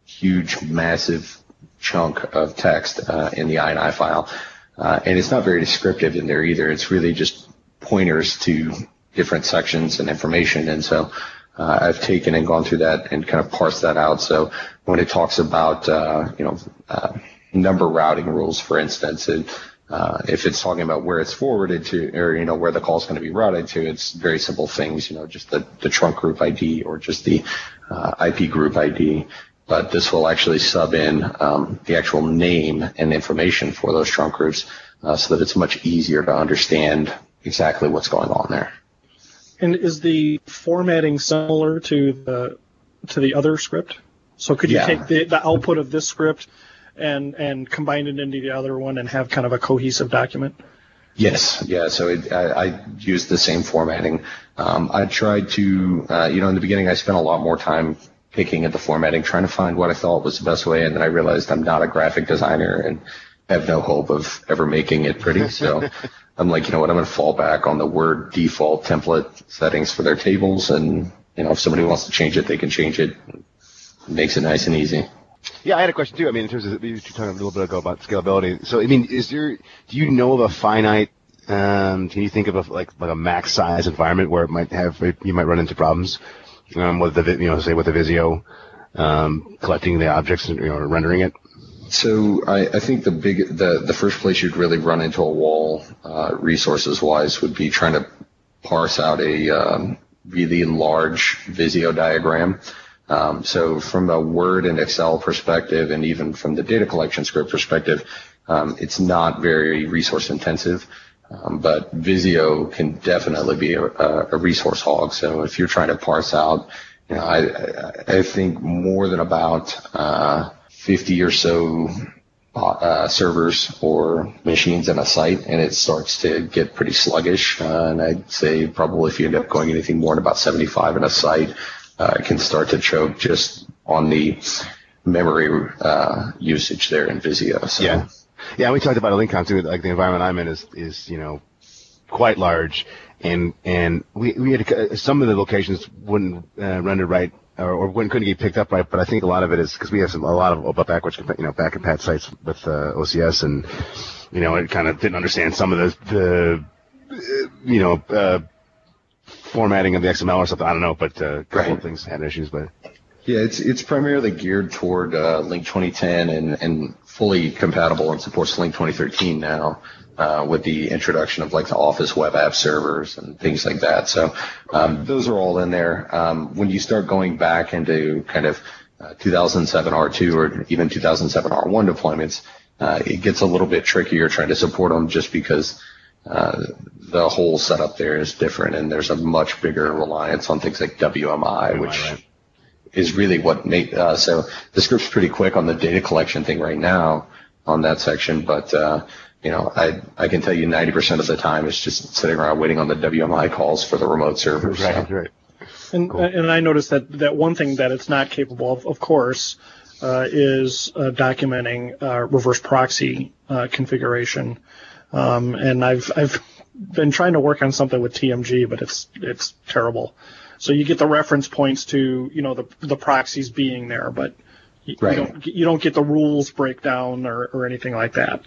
huge massive chunk of text uh, in the INI file, uh, and it's not very descriptive in there either. It's really just pointers to different sections and information, and so uh, I've taken and gone through that and kind of parsed that out. So when it talks about, uh, you know, uh, number routing rules, for instance, and uh, if it's talking about where it's forwarded to, or you know where the call is going to be routed to, it's very simple things. You know, just the, the trunk group ID or just the uh, IP group ID. But this will actually sub in um, the actual name and information for those trunk groups, uh, so that it's much easier to understand exactly what's going on there. And is the formatting similar to the to the other script? So could you Yeah. take the, the output of this script and and combine it into the other one and have kind of a cohesive document? Yes, yeah. So it, I, I used the same formatting. Um, I tried to, uh, you know, in the beginning, I spent a lot more time picking at the formatting, trying to find what I thought was the best way, and then I realized I'm not a graphic designer and have no hope of ever making it pretty. So I'm like, you know what, I'm going to fall back on the Word default template settings for their tables, and you know, if somebody wants to change it, they can change it. makes it nice and easy. Yeah, I had a question too. I mean, in terms of you were talking a little bit ago about scalability. So, I mean, is there? Do you know of a finite? Um, can you think of a like like a max size environment where it might have you might run into problems um, with the you know say with the Visio um, collecting the objects and you know rendering it? So I, I think the big the the first place you'd really run into a wall uh, resources wise would be trying to parse out a um, really large Visio diagram. Um, so from a Word and Excel perspective, and even from the data collection script perspective, um, it's not very resource intensive. Um, but Visio can definitely be a, a, resource hog. So if you're trying to parse out, you know, I, I, I think more than about uh, 50 or so uh, servers or machines in a site, and it starts to get pretty sluggish. Uh, and I'd say probably if you end up going anything more than about 75 in a site, uh, it can start to choke just on the memory uh, usage there in Visio. So, Yeah. Yeah, we talked about a LyncConf too. Like the environment I'm in is is you know quite large, and and we we had some of the locations wouldn't uh, render right or, or wouldn't couldn't get picked up right. But I think a lot of it is because we have some a lot of backwards you know back and pat sites with uh, OCS, and you know it kind of didn't understand some of the the uh, you know. Uh, formatting of the XML or something. I don't know, but uh, a couple right. of things had issues, but yeah, it's it's primarily geared toward uh, Lync 2010 and, and fully compatible and supports Lync 2013 now uh, with the introduction of like the Office web app servers and things like that. So um, those are all in there. Um, when you start going back into kind of uh, 2007 R2 or even 2007 R1 deployments, uh, it gets a little bit trickier trying to support them just because uh, the whole setup there is different and there's a much bigger reliance on things like WMI, which is really what made uh, so the script's pretty quick on the data collection thing right now on that section, but uh, you know I I can tell you 90% of the time it's just sitting around waiting on the WMI calls for the remote servers. Right, so. right. And cool. and I noticed that that one thing that it's not capable of, of course, uh, is uh, documenting uh, reverse proxy uh, configuration. Um, and I've I've been trying to work on something with TMG, but it's it's terrible. So you get the reference points to you know the the proxies being there, but you, right. you don't you don't get the rules breakdown or, or anything like that.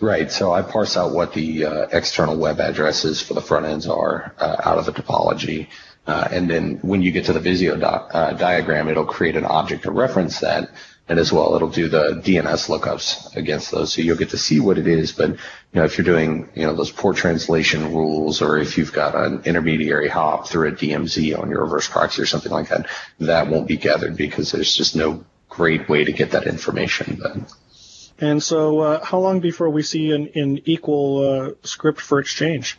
Right. So I parse out what the uh, external web addresses for the front ends are uh, out of the topology. Uh, and then when you get to the Visio doc, uh, diagram, it'll create an object to reference that and as well it'll do the DNS lookups against those. So you'll get to see what it is. But you know, if you're doing you know those port translation rules, or if you've got an intermediary hop through a DMZ on your reverse proxy or something like that, that won't be gathered because there's just no great way to get that information. But and so, uh, how long before we see an, an equal uh, script for exchange?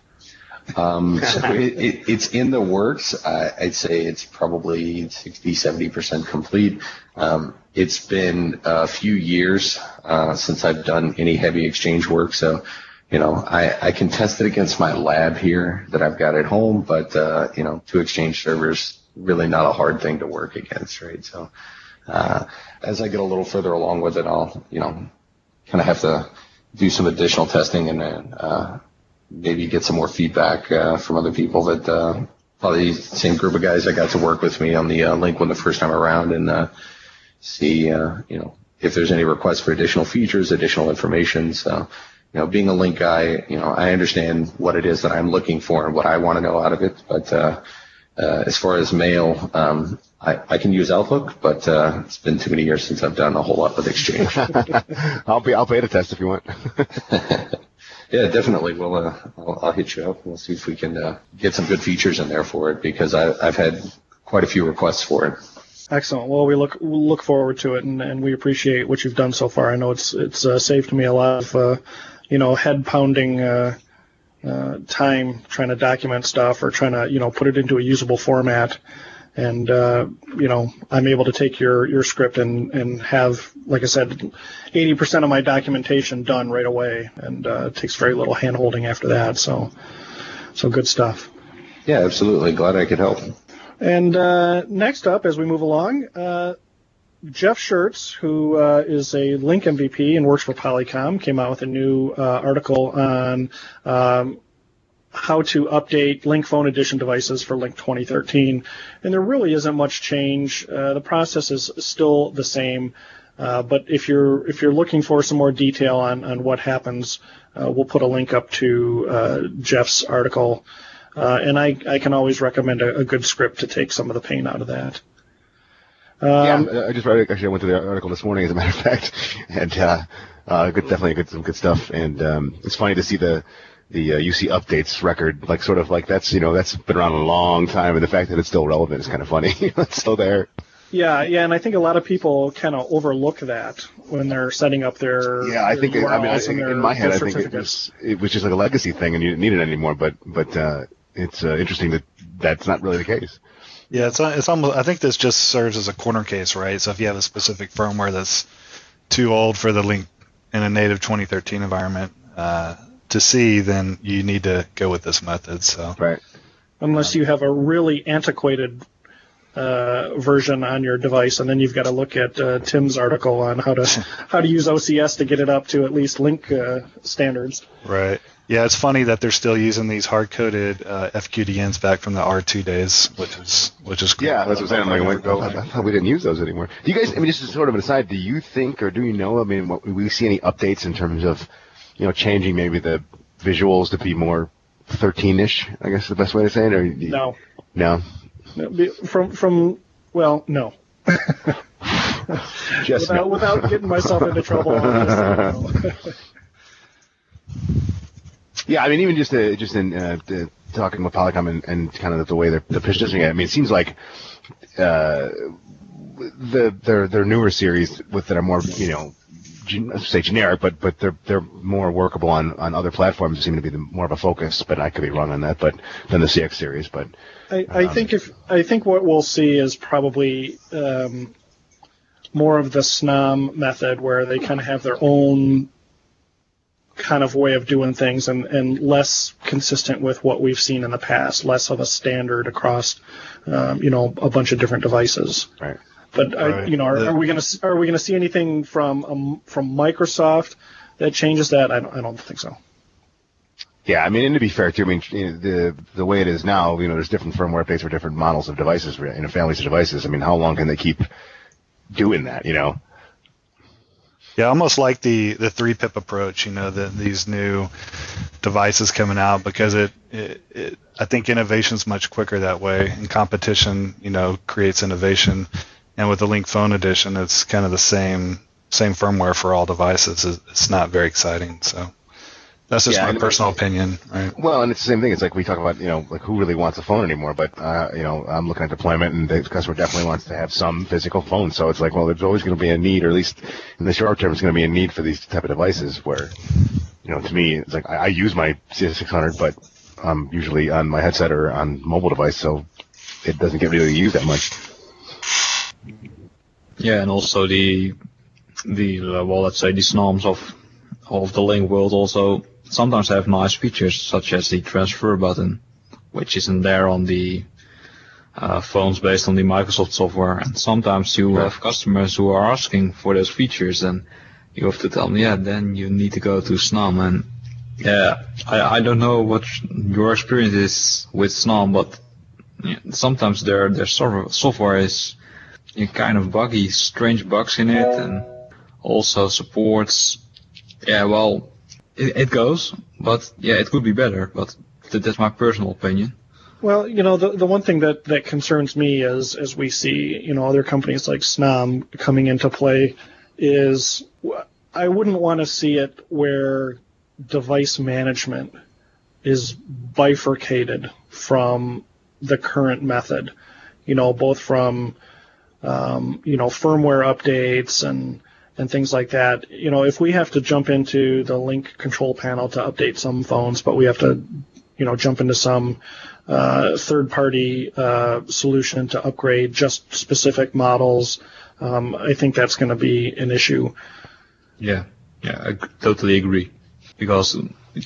Um, so it, it, it's in the works. I'd say it's probably 60, 70% complete. Um, it's been a few years uh, since I've done any heavy exchange work, so you know I, I can test it against my lab here that I've got at home, but uh, you know, two exchange servers really not a hard thing to work against, right? So uh, as I get a little further along with it, I'll you know kind of have to do some additional testing and then uh, maybe get some more feedback uh, from other people that uh, probably the same group of guys that got to work with me on the Lync when the first time around and see, uh, you know, if there's any requests for additional features, additional information. So, you know, being a Lync guy, you know, I understand what it is that I'm looking for and what I want to know out of it. But uh, uh, as far as mail, um, I, I can use Outlook, but uh, it's been too many years since I've done a whole lot with Exchange. I'll be I'll pay the test if you want. yeah, definitely. We'll uh, I'll, I'll hit you up. We'll see if we can uh, get some good features in there for it because I, I've had quite a few requests for it. Excellent. Well, we look we look forward to it, and, and we appreciate what you've done so far. I know it's it's uh, saved me a lot of uh, you know head pounding uh, uh, time trying to document stuff or trying to you know put it into a usable format. And uh, you know I'm able to take your your script and and have like I said, 80% of my documentation done right away, and uh, it takes very little handholding after that. So so good stuff. Yeah, absolutely. Glad I could help. And uh, next up, as we move along, uh, Jeff Schertz, who uh, is a Lync MVP and works for Polycom, came out with a new uh, article on um, how to update Lync Phone Edition devices for Lync 2013. And there really isn't much change. Uh, the process is still the same. Uh, but if you're if you're looking for some more detail on, on what happens, we'll put a link up to Jeff's article uh, and I, I can always recommend a, a, good script to take some of the pain out of that. Um, yeah, I just read actually I went to the article this morning as a matter of fact, and uh, uh, good, definitely good, some good stuff. And um, it's funny to see the the uh, UC updates record, like sort of like that's you know that's been around a long time, and the fact that it's still relevant is kind of funny. it's still there. Yeah, yeah, and I think a lot of people kind of overlook that when they're setting up their. Yeah, I think. I mean, I, in my head, I think it was it was just like a legacy thing, and you didn't need it anymore. But but uh, it's uh, interesting that that's not really the case. Yeah, it's it's almost. I think this just serves as a corner case, right? So if you have a specific firmware that's too old for the Lync in a native 2013 environment uh, to see, then you need to go with this method. So right, unless you have a really antiquated uh, version on your device, and then you've got to look at uh, Tim's article on how to how to use OCS to get it up to at least Lync uh, standards. Right. Yeah, it's funny that they're still using these hard-coded uh, FQDNs back from the R2 days, which is which is cool. Yeah, that's what I'm saying. I'm like, well, I thought we didn't use those anymore. Do you guys? I mean, just sort of an aside. Do you think, or do you know? I mean, what, we see any updates in terms of, you know, changing maybe the visuals to be more 13ish? I guess is the best way to say it. Or you- No, no, No, from from well, no. just Without, no. without getting myself into trouble. I'll just say no. Yeah, I mean, even just uh, just in uh, talking with Polycom and, and kind of the way they're, they're positioning it. I mean, it seems like uh, the their their newer series with that are more you know. Gen- say generic, but but they're they're more workable on, on other platforms. Seem to be the, more of a focus, but I could be wrong on that. But than the CX series, but I, I think if I think what we'll see is probably um, more of the SNOM method, where they kind of have their own kind of way of doing things, and, and less consistent with what we've seen in the past, less of a standard across, um, you know, a bunch of different devices. right. But I, Right. you know, are, The- are we going to are we going to see anything from um, from Microsoft that changes that? I don't, I don't think so. Yeah, I mean, and to be fair too, I mean, you know, the the way it is now, you know, there's different firmware updates for different models of devices, you know, families of devices. I mean, how long can they keep doing that? You know, Yeah, almost like the the three pip approach. You know, the, these new devices coming out because it, it, it I think innovation's much quicker that way, and competition, you know, creates innovation. And with the Lync Phone Edition, it's kind of the same same firmware for all devices. It's not very exciting. So that's just Yeah, my and- personal opinion, right? Well, and it's the same thing. It's like we talk about, you know, like who really wants a phone anymore? But uh, you know, I'm looking at deployment, and the customer definitely wants to have some physical phone. So it's like, well, there's always going to be a need, or at least in the short term, it's going to be a need for these type of devices. Where, you know, to me, it's like I, I use my CX600, but I'm usually on my headset or on mobile device, so it doesn't get really used that much. Yeah, and also the the uh, well, let's say the norms of of the Lync world also sometimes have nice features such as the transfer button, which isn't there on the uh, phones based on the Microsoft software. And sometimes you have customers who are asking for those features, and you have to tell them, yeah, then you need to go to SNOM. And yeah, I, I don't know what your experience is with SNOM, but sometimes their their software is kind of buggy, strange bugs in it, and also supports. Yeah, well, it, it goes, but yeah, it could be better. But th- that's my personal opinion. Well, you know, the the one thing that that concerns me is as we see, you know, other companies like Snom coming into play is I wouldn't want to see it where device management is bifurcated from the current method. You know, both from um, you know firmware updates and and things like that. You know, if we have to jump into the Lync control panel to update some phones, but we have to you know jump into some uh, third-party uh, solution to upgrade just specific models. Um, I think that's going to be an issue. Yeah, yeah, I totally agree. Because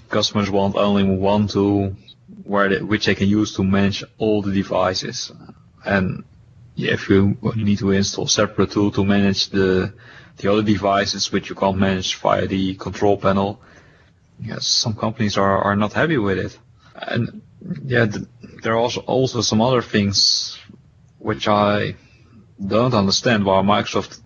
customers want only one tool where they, which they can use to manage all the devices. And if you need to install separate tool to manage the the other devices which you can't manage via the control panel, yes, some companies are, are not happy with it. And yeah, th- there are also also some other things which I don't understand why Microsoft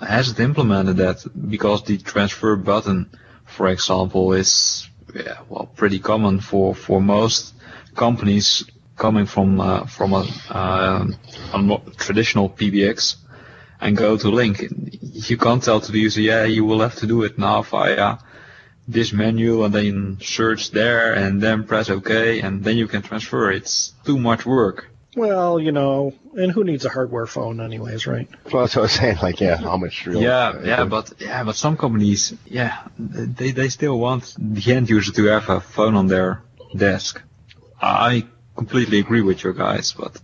hasn't implemented that because the transfer button, for example, is yeah, well pretty common for, for most companies coming from uh, from a, uh, a traditional PBX and go to Lync. You can't tell to the user, yeah, you will have to do it now via this menu and then search there and then press OK and then you can transfer. It's too much work. Well, you know, and who needs a hardware phone anyways, right? Well, that's what I was saying. Like, yeah, how much real? Yeah, uh, yeah, but yeah, but some companies, yeah, they they still want the end user to have a phone on their desk. I completely agree with you guys, but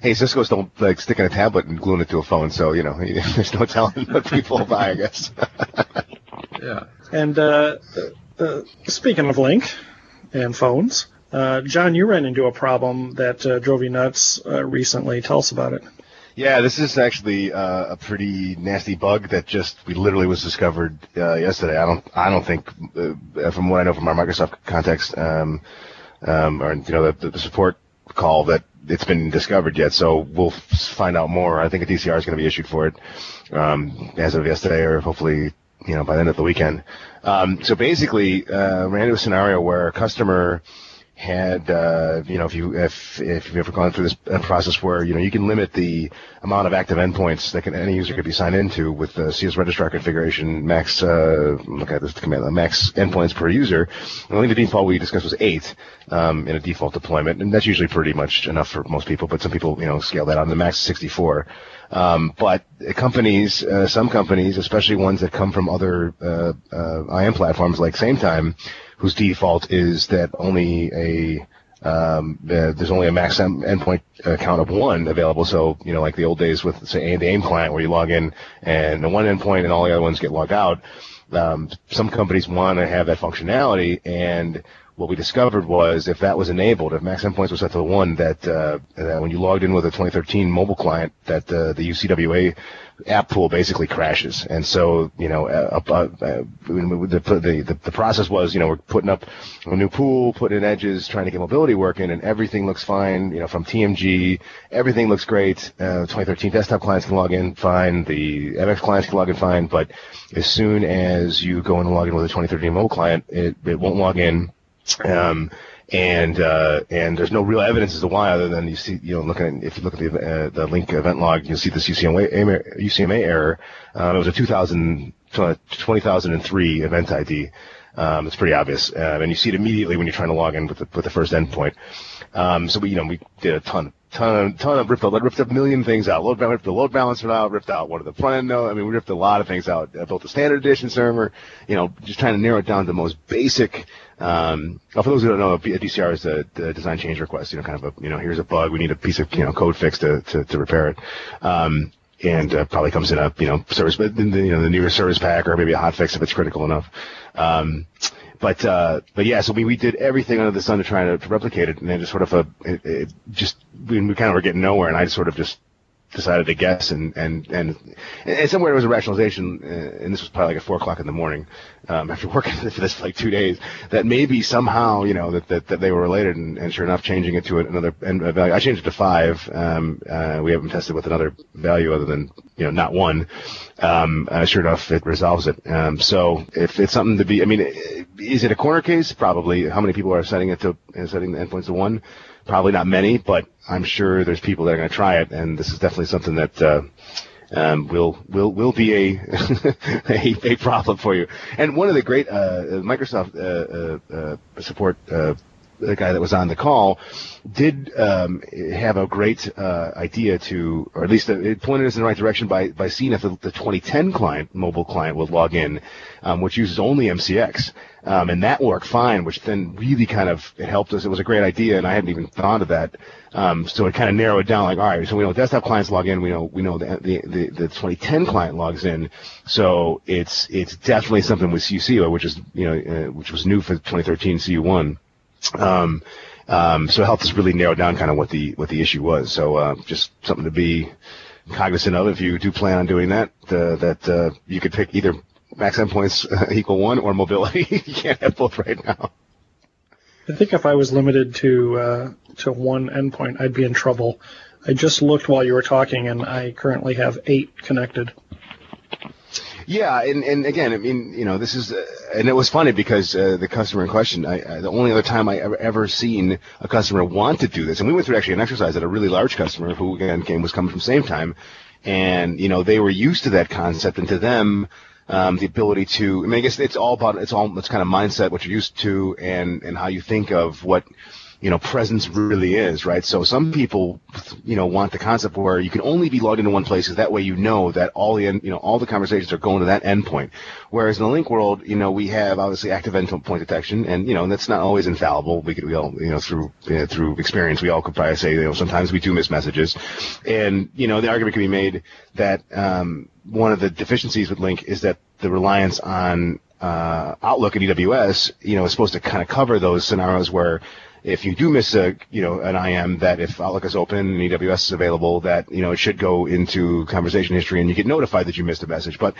Hey, Cisco's don't like sticking a tablet and gluing it to a phone, so you know, there's no telling what people will buy. I guess. yeah, And uh, uh, speaking of Link and phones, uh, John, you ran into a problem that uh, drove you nuts uh, recently. Tell us about it. Yeah, this is actually uh, a pretty nasty bug that just we literally was discovered uh, yesterday. I don't I don't think uh, from what I know from our Microsoft context, um, um, or you know the, the support call that it's been discovered yet. So we'll find out more. I think a DCR is going to be issued for it um, as of yesterday, or hopefully you know by the end of the weekend. Um, so basically, uh, ran into a scenario where a customer had uh, you know if you if if you've ever gone through this uh, process where you know you can limit the amount of active endpoints that can, any user could be signed into with the CS registrar configuration max uh, look at this command max endpoints per user. And I think the default we discussed was eight um, in a default deployment, and that's usually pretty much enough for most people. But some people you know scale that on the max 64. Um, but companies, uh, some companies, especially ones that come from other uh, uh, IM platforms like SameTime, whose default is that only a um, uh, there's only a max endpoint count of one available. So, you know, like the old days with, say, the AIM client where you log in and the one endpoint and all the other ones get logged out. Um, some companies want to have that functionality and what we discovered was if that was enabled, if max endpoints was set to one, that, uh, that when you logged in with a 2013 mobile client, that uh, the UCWA app pool basically crashes. And so, you know, uh, uh, uh the, the, the process was, you know, we're putting up a new pool, putting in edges, trying to get mobility working, and everything looks fine. You know, from TMG, everything looks great. Uh, 2013 desktop clients can log in fine. The MCX clients can log in fine. But as soon as you go in and log in with a 2013 mobile client, it, it won't log in um, and uh, and there's no real evidence as to why, other than you see, you know, looking at, if you look at the uh, the Lync event log, you'll see this UCMA UCMA error. Um, it was a 2000 2003 event ID. Um, it's pretty obvious, um, and you see it immediately when you're trying to log in with the, with the first endpoint. Um, so we, you know, we did a ton, ton, ton of ripped, ripped a million things out. Load, ripped the load balancer out, ripped out one of the front end node. I mean, we ripped a lot of things out. I built a standard edition server, you know, just trying to narrow it down to the most basic. Um, for those who don't know, a DCR is a, a, design change request. You know, kind of a, you know, here's a bug. We need a piece of, you know, code fix to, to, to repair it. Um, and uh, probably comes in a, you know, service, but you know, the newer service pack or maybe a hot fix if it's critical enough. Um, but uh, but yeah, so we, we did everything under the sun to try to, to replicate it, and then just sort of a it, it just we, we kind of were getting nowhere, and I sort of just decided to guess and and and, and somewhere there was a rationalization, uh, and this was probably like at four o'clock in the morning um, after working for this for like two days that maybe somehow you know that that, that they were related, and, and sure enough, changing it to another value. I changed it to five. Um, uh, we haven't tested with another value other than you know not one. Um, uh, sure enough, it resolves it. Um, so if it's something to be, I mean, is it a corner case? Probably. How many people are setting it to and setting the endpoints to one? Probably not many, but I'm sure there's people that are going to try it, and this is definitely something that uh, um, will will will be a, a, a problem for you. And one of the great uh, Microsoft uh, uh, uh support uh, the guy that was on the call did um, have a great uh, idea to, or at least it pointed us in the right direction by by seeing if the, the 2010 client, mobile client, would log in, um, which uses only MCX, um, and that worked fine. Which then really kind of it helped us. It was a great idea, and I hadn't even thought of that. Um, so it kind of narrowed down. Like, all right, so we know desktop clients log in. We know we know the the, the, the 2010 client logs in. So it's it's definitely something with CUC, which is you know uh, which was new for 2013 CU1. Um, um, so health has really narrowed down kind of what the what the issue was. So uh, just something to be cognizant of if you do plan on doing that. Uh, that uh, you could pick either max endpoints uh, equal one or mobility. you can't have both right now. I think if I was limited to uh, to one endpoint, I'd be in trouble. I just looked while you were talking, and I currently have eight connected. Yeah, and, and again, I mean, you know, this is, uh, and it was funny because uh, the customer in question, I, I, the only other time I ever, ever seen a customer want to do this, and we went through actually an exercise at a really large customer who again came was coming from Sametime, and you know they were used to that concept, and to them, um, the ability to, I mean, I guess it's all about it's all it's kind of mindset, what you're used to, and and how you think of what you know, presence really is, right? So some people, you know, want the concept where you can only be logged into one place, because that way you know that all the, you know, all the conversations are going to that endpoint. Whereas in the Lync world, you know, we have obviously active endpoint detection, and you know, that's not always infallible. We could, we all, you know, through you know, through experience, we all could probably say, you know, sometimes we do miss messages, and you know, the argument can be made that um, one of the deficiencies with Lync is that the reliance on uh, Outlook and EWS, you know, is supposed to kind of cover those scenarios where if you do miss a you know an IM, that if Outlook is open and EWS is available, that you know it should go into conversation history and you get notified that you missed a message. But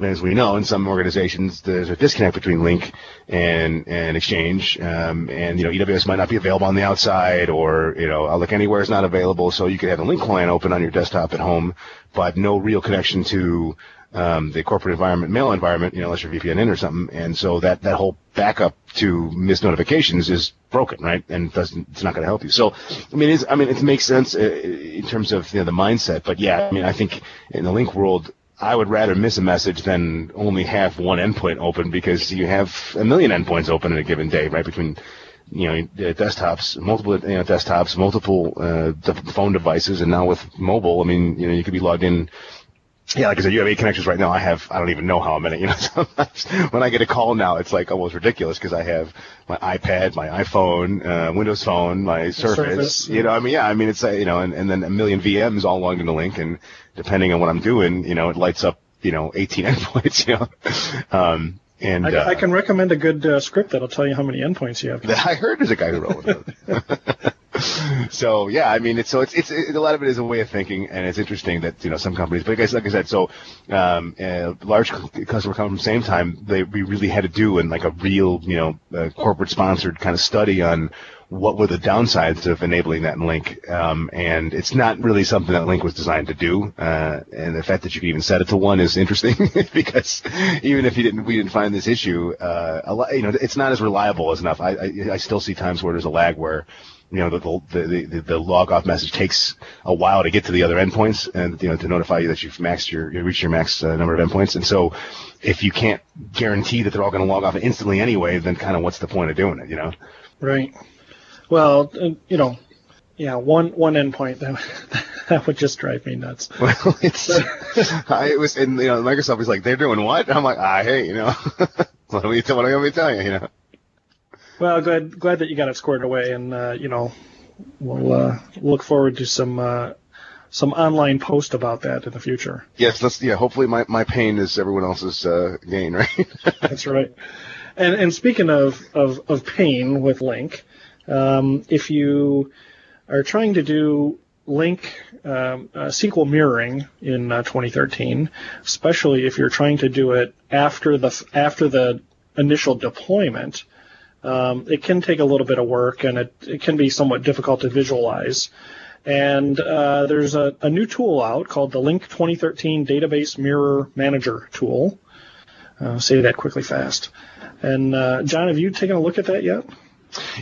as we know, in some organizations, there's a disconnect between Lync and and Exchange, um, and you know EWS might not be available on the outside, or you know Outlook Anywhere is not available, so you could have a Lync client open on your desktop at home, but no real connection to um, the corporate environment, mail environment, you know, unless you're VPN in or something. And so that, that whole backup to missed notifications is broken, right? And doesn't, it's not going to help you. So, I mean, it's, I mean, it makes sense uh, in terms of, you know, the mindset, but yeah, I mean, I think in the Lync world, I would rather miss a message than only have one endpoint open because you have a million endpoints open in a given day, right? Between you know desktops, multiple you know, desktops, multiple uh, phone devices, and now with mobile, I mean, you know, you could be logged in yeah, like I said, you have eight connections right now. I have, I don't even know how many. You know, sometimes when I get a call now, it's like almost ridiculous because I have my iPad, my iPhone, uh, Windows Phone, my Surface. Surface you know, I mean, yeah, I mean, it's, uh, you know, and, and then a million VMs all logged into Lync, and depending on what I'm doing, you know, it lights up, you know, 18 endpoints, you know. Um, and I, uh, I, can recommend a good uh, script that'll tell you how many endpoints you have. I heard there's a guy who wrote it. so yeah, I mean, it's so it's, it's it, a lot of it is a way of thinking, and it's interesting that you know some companies, but guys, like I said, so um, uh, large customer come from the Sametime, they we really had to do in like a real you know uh, corporate sponsored kind of study on what were the downsides of enabling that in Lync, um, and it's not really something that Lync was designed to do, uh, and the fact that you can even set it to one is interesting because even if you didn't, we didn't find this issue, uh, lot, you know, it's not as reliable as enough. I, I, I still see times where there's a lag where you know, the, the, the, the log off message takes a while to get to the other endpoints and, you know, to notify you that you've maxed your, you reached your max uh, number of endpoints. And so if you can't guarantee that they're all going to log off instantly anyway, then kind of what's the point of doing it, you know? Right. Well, uh, you know, yeah, one, one endpoint that, that would just drive me nuts. Well, it's, I, it was, and, you know, Microsoft was like, they're doing what? I'm like, ah, hey, you know, what do you, what do you want tell you, you know? Well, glad glad that you got it squared away, and uh, you know, we'll uh, look forward to some uh, some online post about that in the future. Yes, let's. Yeah, hopefully my, my pain is everyone else's uh, gain, right? That's right. And and speaking of of, of pain with Lync, um, if you are trying to do Lync um, uh, SQL mirroring in uh, 2013, especially if you're trying to do it after the after the initial deployment, um, it can take a little bit of work and it, it can be somewhat difficult to visualize. And uh, there's a, a, new tool out called the Lync 2013 Database Mirror Manager tool. Uh, say that quickly fast. And uh, John, have you taken a look at that yet?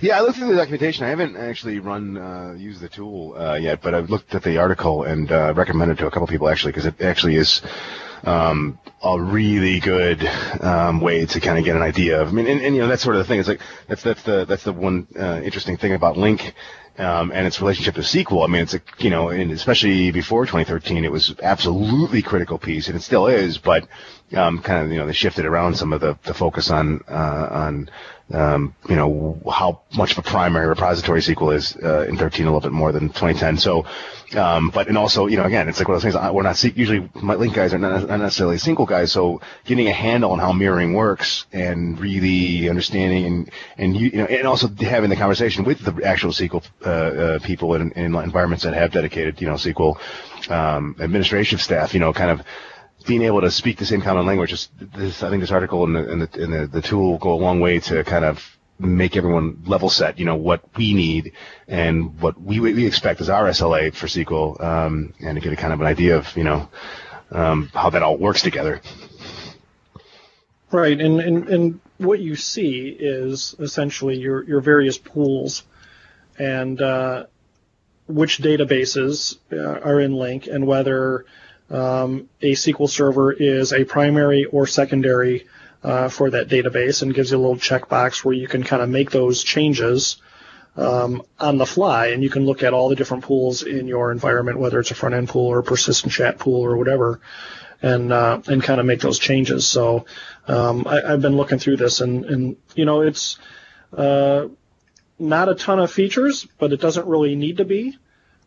Yeah, I looked through the documentation. I haven't actually run uh, used the tool uh, yet, but I've looked at the article and uh, recommended to a couple people actually because it actually is um, a really good um, way to kind of get an idea of. I mean, and, and, you know that's sort of the thing. It's like that's that's the that's the one uh, interesting thing about Lync. Um, and its relationship to SQL. I mean, it's a, you know, and especially before 2013, it was absolutely critical piece, and it still is. But um, kind of, you know, they shifted around some of the, the focus on uh, on um, you know, how much of a primary repository SQL is uh, in 13 a little bit more than 2010. So, um, but and also, you know, again, it's like one of those things. We're not usually my Lync guys are not, necessarily SQL guys. So, getting a handle on how mirroring works and really understanding and and you, you know, and also having the conversation with the actual SQL uh, uh, people in, in environments that have dedicated, you know, SQL um, staff, you know, kind of being able to speak the same common language. Is this, I think this article and, the, and, the, and the, the tool go a long way to kind of make everyone level set, you know, what we need and what we, we expect as our SLA for SQL, um, and to get a kind of an idea of, you know, um, how that all works together. Right, and, and, and what you see is essentially your, your various pools and uh, which databases uh, are in Lync and whether um, a SQL Server is a primary or secondary uh, for that database and gives you a little checkbox where you can kind of make those changes um, on the fly, and you can look at all the different pools in your environment, whether it's a front end pool or a persistent chat pool or whatever, and uh, and kind of make those changes. So um, I, have been looking through this, and and you know it's uh, not a ton of features, but it doesn't really need to be.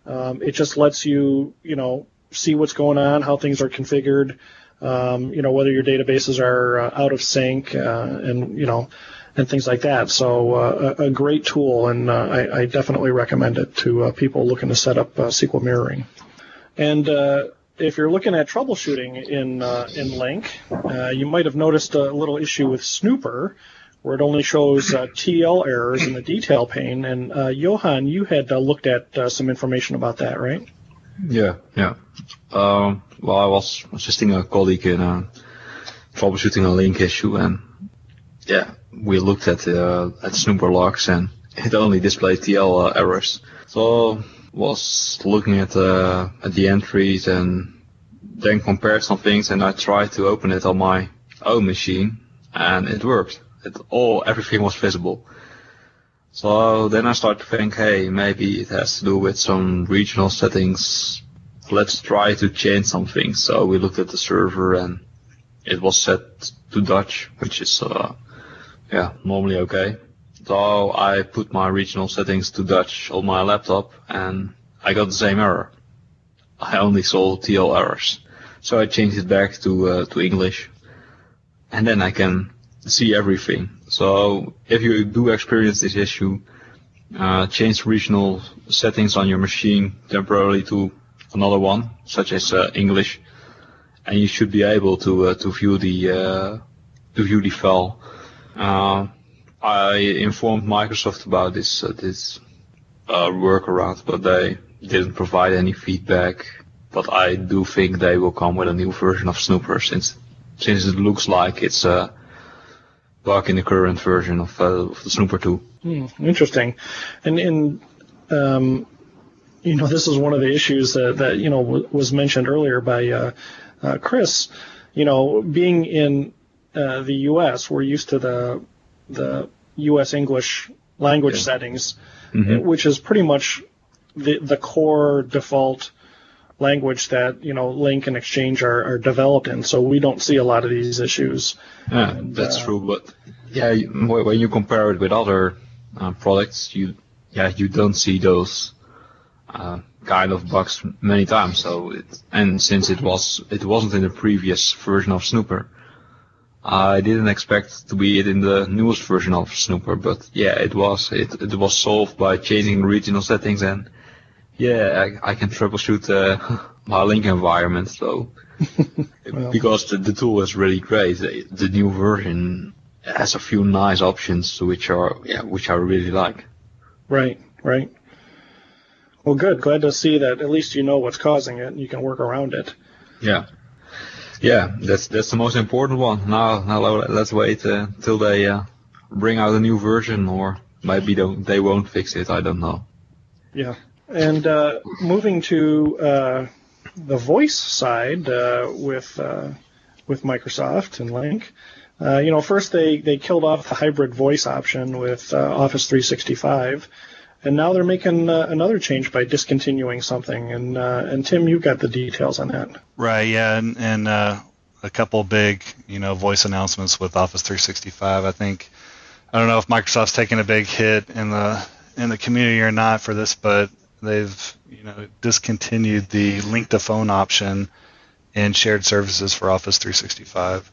Um, it just lets you you know see what's going on, how things are configured, um, you know, whether your databases are uh, out of sync, uh, and you know, and things like that. So uh, a, a great tool, and uh, I, I, definitely recommend it to uh, people looking to set up uh, SQL mirroring. And uh, if you're looking at troubleshooting in uh, in Lync, you might have noticed a little issue with Snooper, where it only shows TL errors in the detail pane. And Johan, you had looked at some information about that, right? Yeah, yeah. Um, well, I was assisting a colleague in troubleshooting a Lync issue, and yeah, we looked at uh, at Snooper logs and it only displayed TL uh, errors. So was looking at uh, at the entries and then compared some things and I tried to open it on my own machine and it worked. It all everything was visible. So then I start to think, hey, maybe it has to do with some regional settings. Let's try to change something. So we looked at the server and it was set to Dutch, which is uh, yeah, normally okay. So I put my regional settings to Dutch on my laptop and I got the same error. I only saw TL errors. So I changed it back to, uh, to English and then I can see everything. So if you do experience this issue, uh, change regional settings on your machine temporarily to another one, such as uh, English, and you should be able to uh, to view the uh, to view the file uh, I informed Microsoft about this uh, this workaround, but they didn't provide any feedback. But I do think they will come with a new version of Snooper since since it looks like it's a bug in the current version of, uh, of the Snooper 2. Hmm, interesting, and in um, you know this is one of the issues that, that you know w- was mentioned earlier by uh, uh, Chris. You know, being in uh, the U.S. We're used to the the U.S. English language yeah. settings, mm-hmm. which is pretty much the the core default language that you know Lync and Exchange are, are developed in. So we don't see a lot of these issues. Yeah, and, that's uh, true. But yeah, when you compare it with other uh, products, you yeah you don't see those uh, kind of bugs many times. So it, and since it was it wasn't in the previous version of Snooper, I didn't expect to be it in the newest version of Snooper, but yeah, it was. It, it was solved by changing regional settings and yeah, I, I can troubleshoot uh, my Lync environment. So well. because the, the tool is really great, the, the new version has a few nice options which are yeah, which I really like. Right, right. Well, good. Glad to see that at least you know what's causing it and you can work around it. Yeah. Yeah, that's that's the most important one. Now, now let's wait uh, till they uh, bring out a new version, or maybe they won't fix it. I don't know. Yeah, and uh, moving to uh, the voice side uh, with uh, with Microsoft and Lync. you know, first they, they killed off the hybrid voice option with Office 365, and now they're making uh, another change by discontinuing something. And uh, and Tim, you've got the details on that. Right. Yeah. And, and uh, a couple big you know voice announcements with Office 365. I think I don't know if Microsoft's taking a big hit in the in the community or not for this, but they've you know discontinued the Lync to phone option in shared services for Office 365.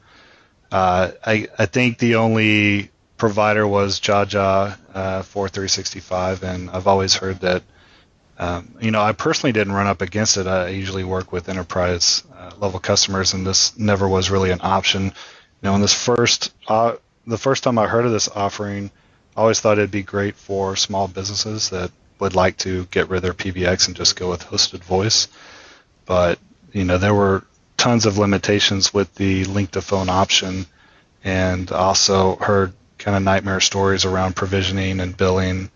Uh, I I think the only provider was Jaja uh, for 365, and I've always heard that. Um, you know, I personally didn't run up against it. I usually work with enterprise uh, level customers, and this never was really an option. You know, this first, uh, the first time I heard of this offering, I always thought it'd be great for small businesses that would like to get rid of their PBX and just go with hosted voice. But you know, there were tons of limitations with the Lync to phone option, and also heard kind of nightmare stories around provisioning and billing.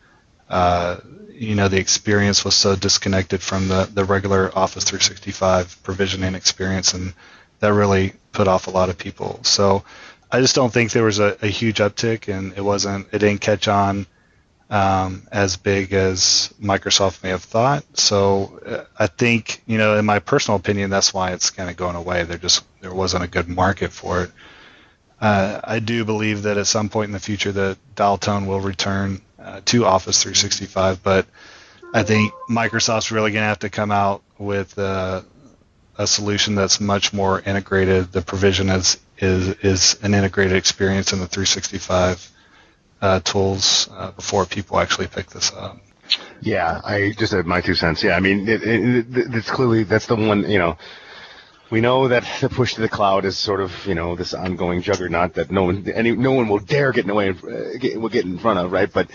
Uh, you know, the experience was so disconnected from the, the regular Office 365 provisioning experience, and that really put off a lot of people. So I just don't think there was a, a huge uptick, and it wasn't, it didn't catch on um, as big as Microsoft may have thought. So uh, I think, you know, in my personal opinion, that's why it's kind of going away. There just there wasn't a good market for it. Uh, I do believe that at some point in the future that dial tone will return uh, to Office 365, but I think Microsoft's really going to have to come out with uh, a solution that's much more integrated. The provision is is is an integrated experience in the 365 uh, tools uh, before people actually pick this up. Yeah, I just had my two cents. Yeah, I mean, it, it, it, it's clearly that's the one. You know, we know that the push to the cloud is sort of you know this ongoing juggernaut that no one any no one will dare get in the way uh, get, will get in front of, right? But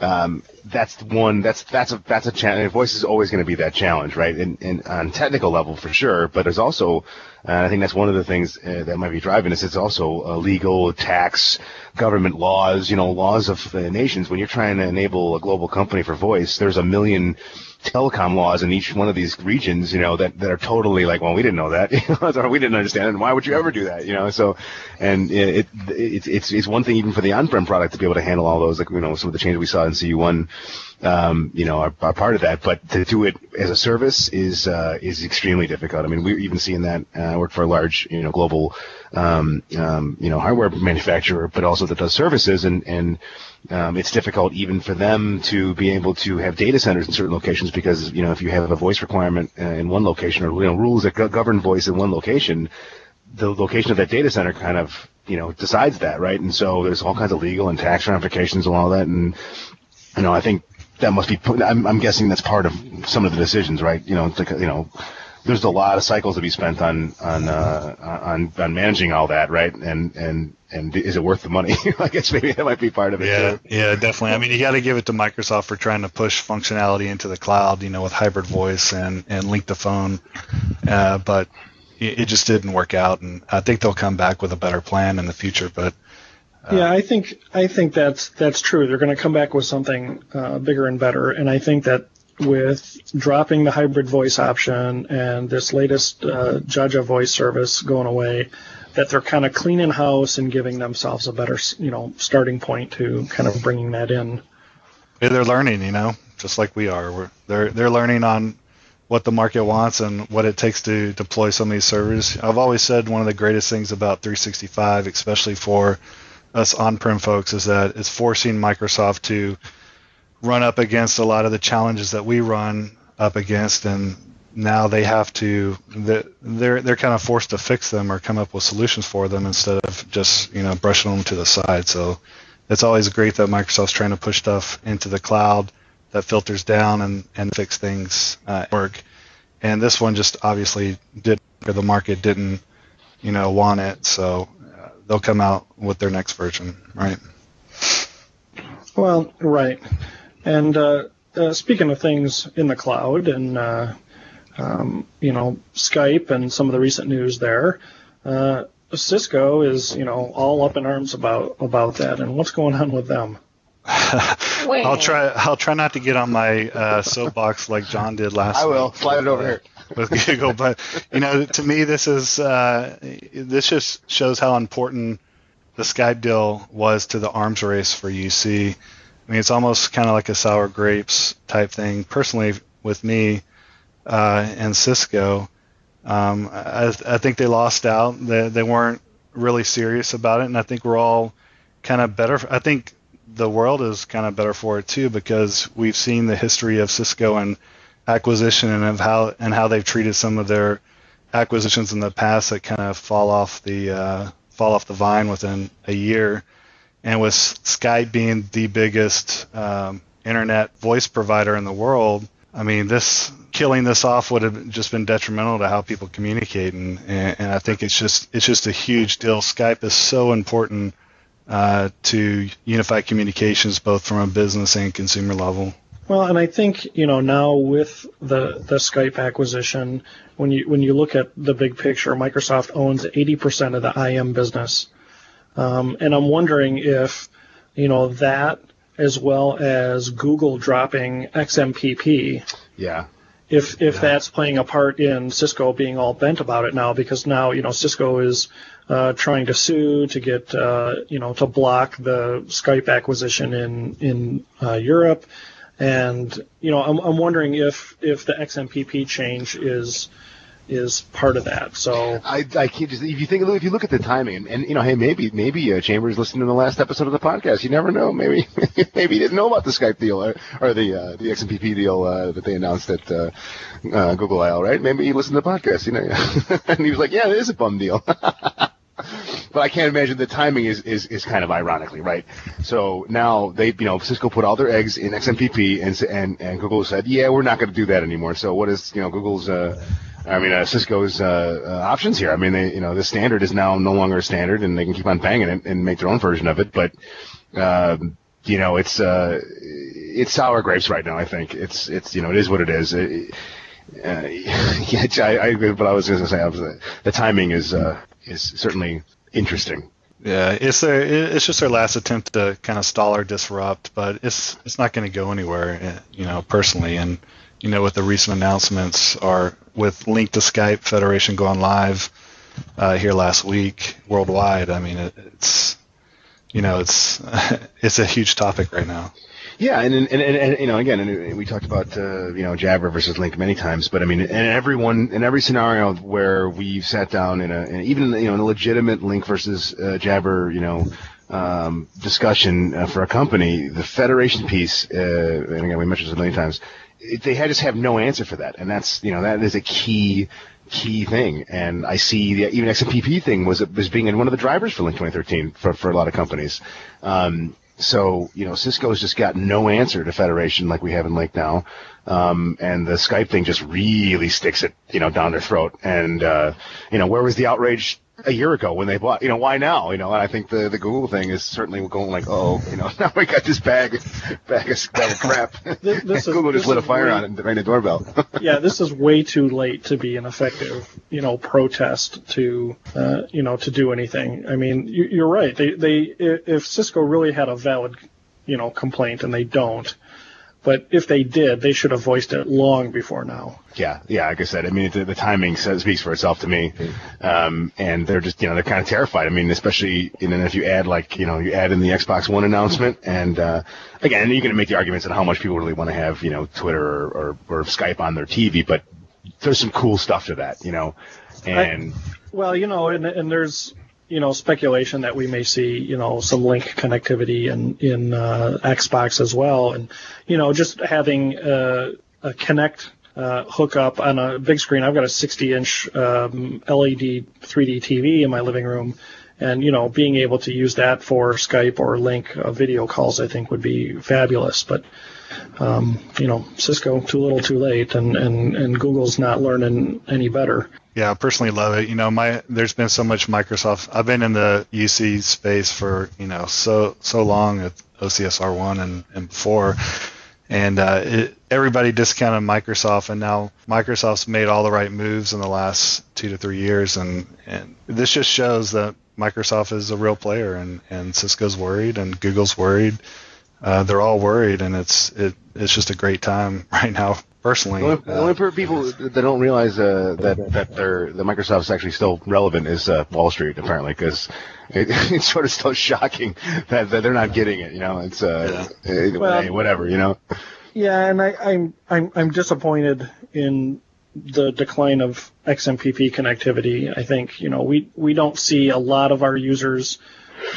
um, that's one that's that's a that's a challenge. Voice is always going to be that challenge, right? And, and on technical level for sure, but there's also uh, I think that's one of the things uh, that might be driving this. It's also uh, legal, tax, government laws, you know, laws of nations. When you're trying to enable a global company for voice, there's a million telecom laws in each one of these regions, you know, that, that are totally like, well, we didn't know that, we didn't understand it, and why would you ever do that, you know? So, and it, it, it's it's one thing even for the on-prem product to be able to handle all those, like you know, some of the changes we saw in CU1, um, you know, are, are part of that. But to do it as a service is uh, is extremely difficult. I mean, we're even seeing that. Uh, I work for a large, you know, global, um, um, you know, hardware manufacturer, but also that does services, and and um, it's difficult even for them to be able to have data centers in certain locations because you know if you have a voice requirement uh, in one location or you know rules that govern voice in one location, the location of that data center kind of you know decides that right, and so there's all kinds of legal and tax ramifications and all that, and you know I think that must be I'm, I'm guessing that's part of some of the decisions, right? You know, you know there's a lot of cycles to be spent on on uh, on on managing all that, right? And and and is it worth the money? I guess maybe that might be part of it. Yeah, too. yeah, definitely. I mean, you got to give it to Microsoft for trying to push functionality into the cloud, you know, with hybrid voice and and Lync the phone, uh, but it just didn't work out, and I think they'll come back with a better plan in the future. But uh, yeah, I think I think that's that's true. They're going to come back with something uh, bigger and better, and I think that with dropping the hybrid voice option and this latest uh, Jaja voice service going away, that they're kind of cleaning house and giving themselves a better, you know, starting point to kind of bringing that in. They're learning, you know, just like we are. We're, they're they're learning on what the market wants and what it takes to deploy some of these servers. I've always said one of the greatest things about 365, especially for us on-prem folks, is that it's forcing Microsoft to run up against a lot of the challenges that we run up against, and now they have to they're they're kind of forced to fix them or come up with solutions for them instead of just you know brushing them to the side. So it's always great that Microsoft's trying to push stuff into the cloud that filters down and and fix things uh, work. And this one just obviously did or the market didn't you know want it, so uh, they'll come out with their next version, right? Well, right. And uh, uh, speaking of things in the cloud and uh, um, you know Skype and some of the recent news there, uh, Cisco is you know all up in arms about about that and what's going on with them. I'll try. I'll try not to get on my uh, soapbox like John did last. I will slide it over here with Google, but you know, to me, this is uh, this just shows how important the Skype deal was to the arms race for UC. Mean, it's almost kind of like a sour grapes type thing. Personally, with me uh, and Cisco, um, I, I, think they lost out. They, they weren't really serious about it, and I think we're all kind of better. I think the world is kind of better for it too because we've seen the history of Cisco and acquisition and of how and how they've treated some of their acquisitions in the past that kind of fall off the uh, fall off the vine within a year. And with Skype being the biggest um, internet voice provider in the world, I mean, this killing this off would have just been detrimental to how people communicate, and, and, I think it's just it's just a huge deal. Skype is so important uh, to unify communications, both from a business and consumer level. Well, and I think you know now with the the Skype acquisition, when you when you look at the big picture, Microsoft owns 80% of the IM business. Um, and I'm wondering if, you know, that as well as Google dropping XMPP. Yeah. If if yeah. that's playing a part in Cisco being all bent about it now, because now you know Cisco is uh, trying to sue to get uh, you know to block the Skype acquisition in in uh, Europe, and you know I'm, I'm wondering if if the XMPP change is is part of that. So I, I can't just if you think if you look at the timing and, and you know hey maybe maybe uh, Chambers listened to the last episode of the podcast. You never know. Maybe maybe he didn't know about the Skype deal or, or the uh, the XMPP deal uh, that they announced at uh, uh, Google I/O. Right? Maybe he listened to the podcast. You know, and he was like, yeah, it is a bum deal. but I can't imagine the timing is, is, is kind of ironically right. So now they, you know, Cisco put all their eggs in XMPP, and and and Google said, yeah, we're not going to do that anymore. So what is, you know, Google's, uh, I mean, uh, Cisco's uh, uh, options here? I mean, they, you know, the standard is now no longer a standard, and they can keep on banging it and make their own version of it. But, um, you know, it's uh, it's sour grapes right now. I think it's it's you know, it is what it is. It, uh, yeah, I, I agree. But I was going to say, was, uh, the timing is is certainly interesting. Yeah, it's their it's just their last attempt to kind of stall or disrupt, but it's it's not going to go anywhere, eh, you know, personally. And you know, with the recent announcements, are with Lync to Skype Federation going live uh, here last week worldwide. I mean, it, it's you know, it's it's a huge topic right now. Yeah, and and, and, and you know, again, and we talked about uh, you know Jabber versus Lync many times, but I mean, in everyone in every scenario where we've sat down in a in even you know in a legitimate Lync versus uh, Jabber, you know. Um, discussion uh, for a company, the federation piece, uh, and again we mentioned this a million times, they just have no answer for that, and that's you know that is a key key thing. And I see the even XMPP thing was was being one of the drivers for Lync 2013 for for a lot of companies. Um, so, you know, Cisco's just got no answer to Federation like we have in Lync now. Um, and the Skype thing just really sticks it, you know, down their throat. And, uh, you know, where was the outrage a year ago when they bought, you know, why now? You know, I think the, the Google thing is certainly going like, oh, you know, now we got this bag, bag of, bag of crap. This, this Google is, just lit a fire way, on it and rang the doorbell. yeah, this is way too late to be an effective, you know, protest to, uh, you know, to do anything. I mean, you, you're right. They, they, if Cisco really had a valid, you know, complaint and they don't, but if they did, they should have voiced it long before now. Yeah, yeah. Like I said, I mean, the, the timing says, speaks for itself to me. Um, and they're just, you know, they're kind of terrified. I mean, especially, you know, if you add like, you know, you add in the Xbox One announcement, and uh, again, you can make the arguments on how much people really want to have, you know, Twitter or, or, or Skype on their TV, but there's some cool stuff to that, you know. And I, well, you know, and, and there's you know speculation that we may see you know some Lync connectivity in in uh, Xbox as well, and you know just having uh, a Kinect uh, hookup on a big screen. I've got a 60-inch um, LED 3D TV in my living room, and you know being able to use that for Skype or Lync uh, video calls, I think would be fabulous. But um, you know, Cisco too little, too late, and, and, and Google's not learning any better. Yeah, I personally love it. You know, my there's been so much Microsoft. I've been in the UC space for you know so so long at OCSR one and and before, and uh, it, everybody discounted Microsoft, and now Microsoft's made all the right moves in the last two to three years, and and this just shows that Microsoft is a real player, and and Cisco's worried, and Google's worried. Uh, they're all worried, and it's it, it's just a great time right now personally. The only, the only uh, people that don't realize uh, that that they're the Microsoft's actually still relevant is uh, Wall Street apparently because it, it's sort of still shocking that, that they're not getting it. You know, it's uh, yeah. well, hey, whatever. You know. Yeah, and I, I'm I'm I'm disappointed in the decline of XMPP connectivity. I think you know we we don't see a lot of our users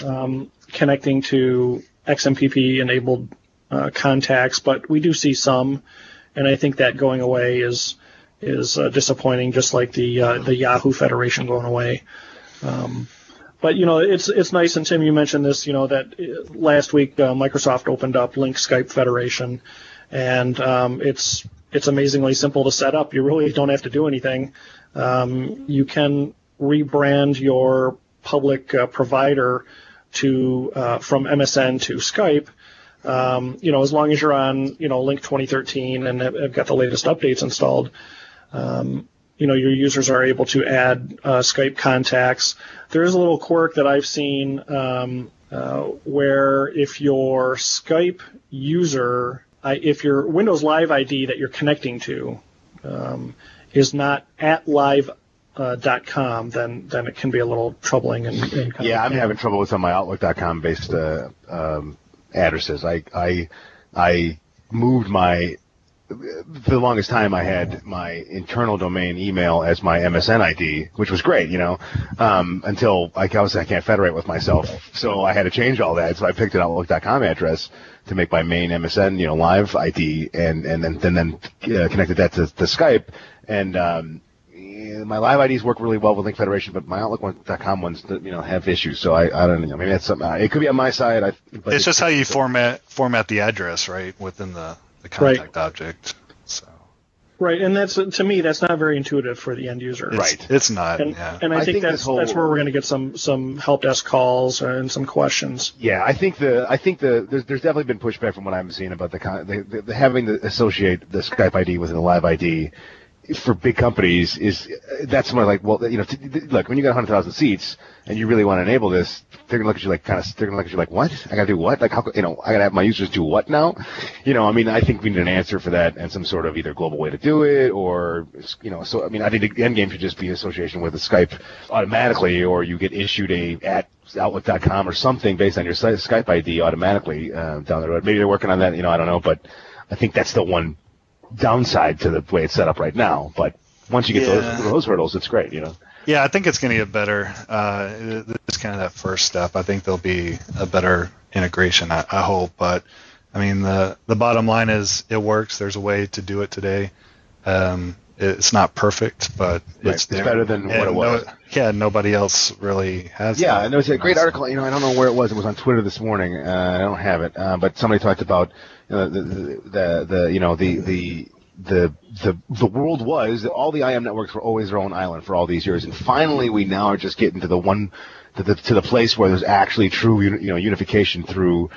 um, connecting to XMPP enabled uh, contacts, but we do see some, and I think that going away is is uh, disappointing, just like the uh, the Yahoo Federation going away. Um, but you know, it's it's nice. And Tim, you mentioned this. You know that uh, last week uh, Microsoft opened up Lync Skype Federation, and um, it's it's amazingly simple to set up. You really don't have to do anything. Um, you can rebrand your public uh, provider to uh, from MSN to Skype. Um, you know, as long as you're on, you know, Lync 2013 and have, got the latest updates installed, um, you know, your users are able to add uh, Skype contacts. There is a little quirk that I've seen um, uh, where if your Skype user, if your Windows Live ID that you're connecting to um, is not at live uh, .com, then then it can be a little troubling. And, and yeah, I'm having trouble with some of my Outlook.com based uh, um, addresses. I I I moved my for the longest time I had my internal domain email as my MSN ID, which was great, you know, um, until I obviously I can't federate with myself, so I had to change all that. So I picked an Outlook.com address to make my main MSN, you know, live ID, and and then then then uh, connected that to, to Skype, and um, my live IDs work really well with Lync Federation, but my Outlook.com ones, you know, have issues. So I, I don't know. Maybe that's something. It could be on my side. I, but it's just how you format format the address, right, within the, the Right. contact object. So Right, and that's to me that's not very intuitive for the end user. it's, Right. it's not. And, yeah. and I, I think, think that's whole- that's where we're going to get some some help desk calls and some questions. Yeah, I think the I think the there's, there's definitely been pushback from what I'm seeing about the, con- the, the, the having to associate the Skype ID with the live ID for big companies is that's more like well you know t- t- look when you got 100,000 seats and you really want to enable this they're gonna look at you like kind of they're gonna look at you like what? I gotta do what? Like how you know I gotta have my users do what now? You know I mean I think we need an answer for that and some sort of either global way to do it or you know so I mean I think the end game should just be association with the Skype automatically or you get issued a at outlook.com or something based on your Skype ID automatically uh, down the road. Maybe they're working on that, you know, I don't know, but I think that's the one downside to the way it's set up right now. But once you get Yeah. those, those hurdles, it's great, you know. Yeah, I think it's going to get better. Uh, it's kind of that first step. I think there'll be a better integration. I, I hope, but I mean the the bottom line is it works. There's a way to do it today. Um, it's not perfect, but Right. it's It's better than what it was. No, yeah, nobody else really has. Yeah, and there was a great article. You know, I don't know where it was. It was on Twitter this morning. Uh, I don't have it, uh, but somebody talked about the, the the the you know the the the the the world was all the IM networks were always their own island for all these years, and finally we now are just getting to the one to the to the place where there's actually true you know unification through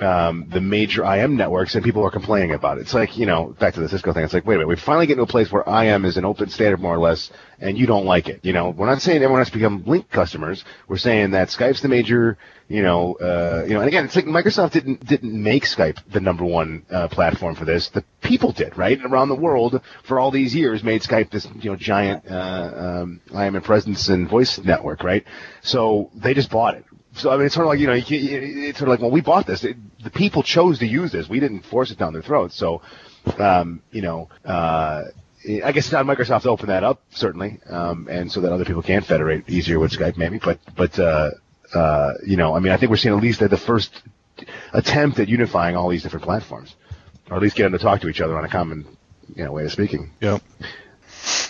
um, the major IM networks, and people are complaining about it. It's like you know back to the Cisco thing. It's like wait a minute, we finally get to a place where IM is an open standard more or less, and you don't like it. You know, we're not saying everyone has to become Lync customers. We're saying that Skype's the major you know, uh, you know, and again, it's like Microsoft didn't didn't make Skype the number one uh, platform for this. The people did, right? Around the world for all these years made Skype this you know giant uh, um, IM and presence and voice network, right? So they just bought it. So I mean, it's sort of like you know, it's sort of like, well, we bought this. It, the people chose to use this. We didn't force it down their throats. So, um, you know. Uh, I guess it's on Microsoft to open that up, certainly, um, and so that other people can federate easier with Skype, maybe. But, but uh, uh, you know, I mean, I think we're seeing at least the first attempt at unifying all these different platforms, or at least getting to talk to each other on a common, you know, way of speaking. Yeah.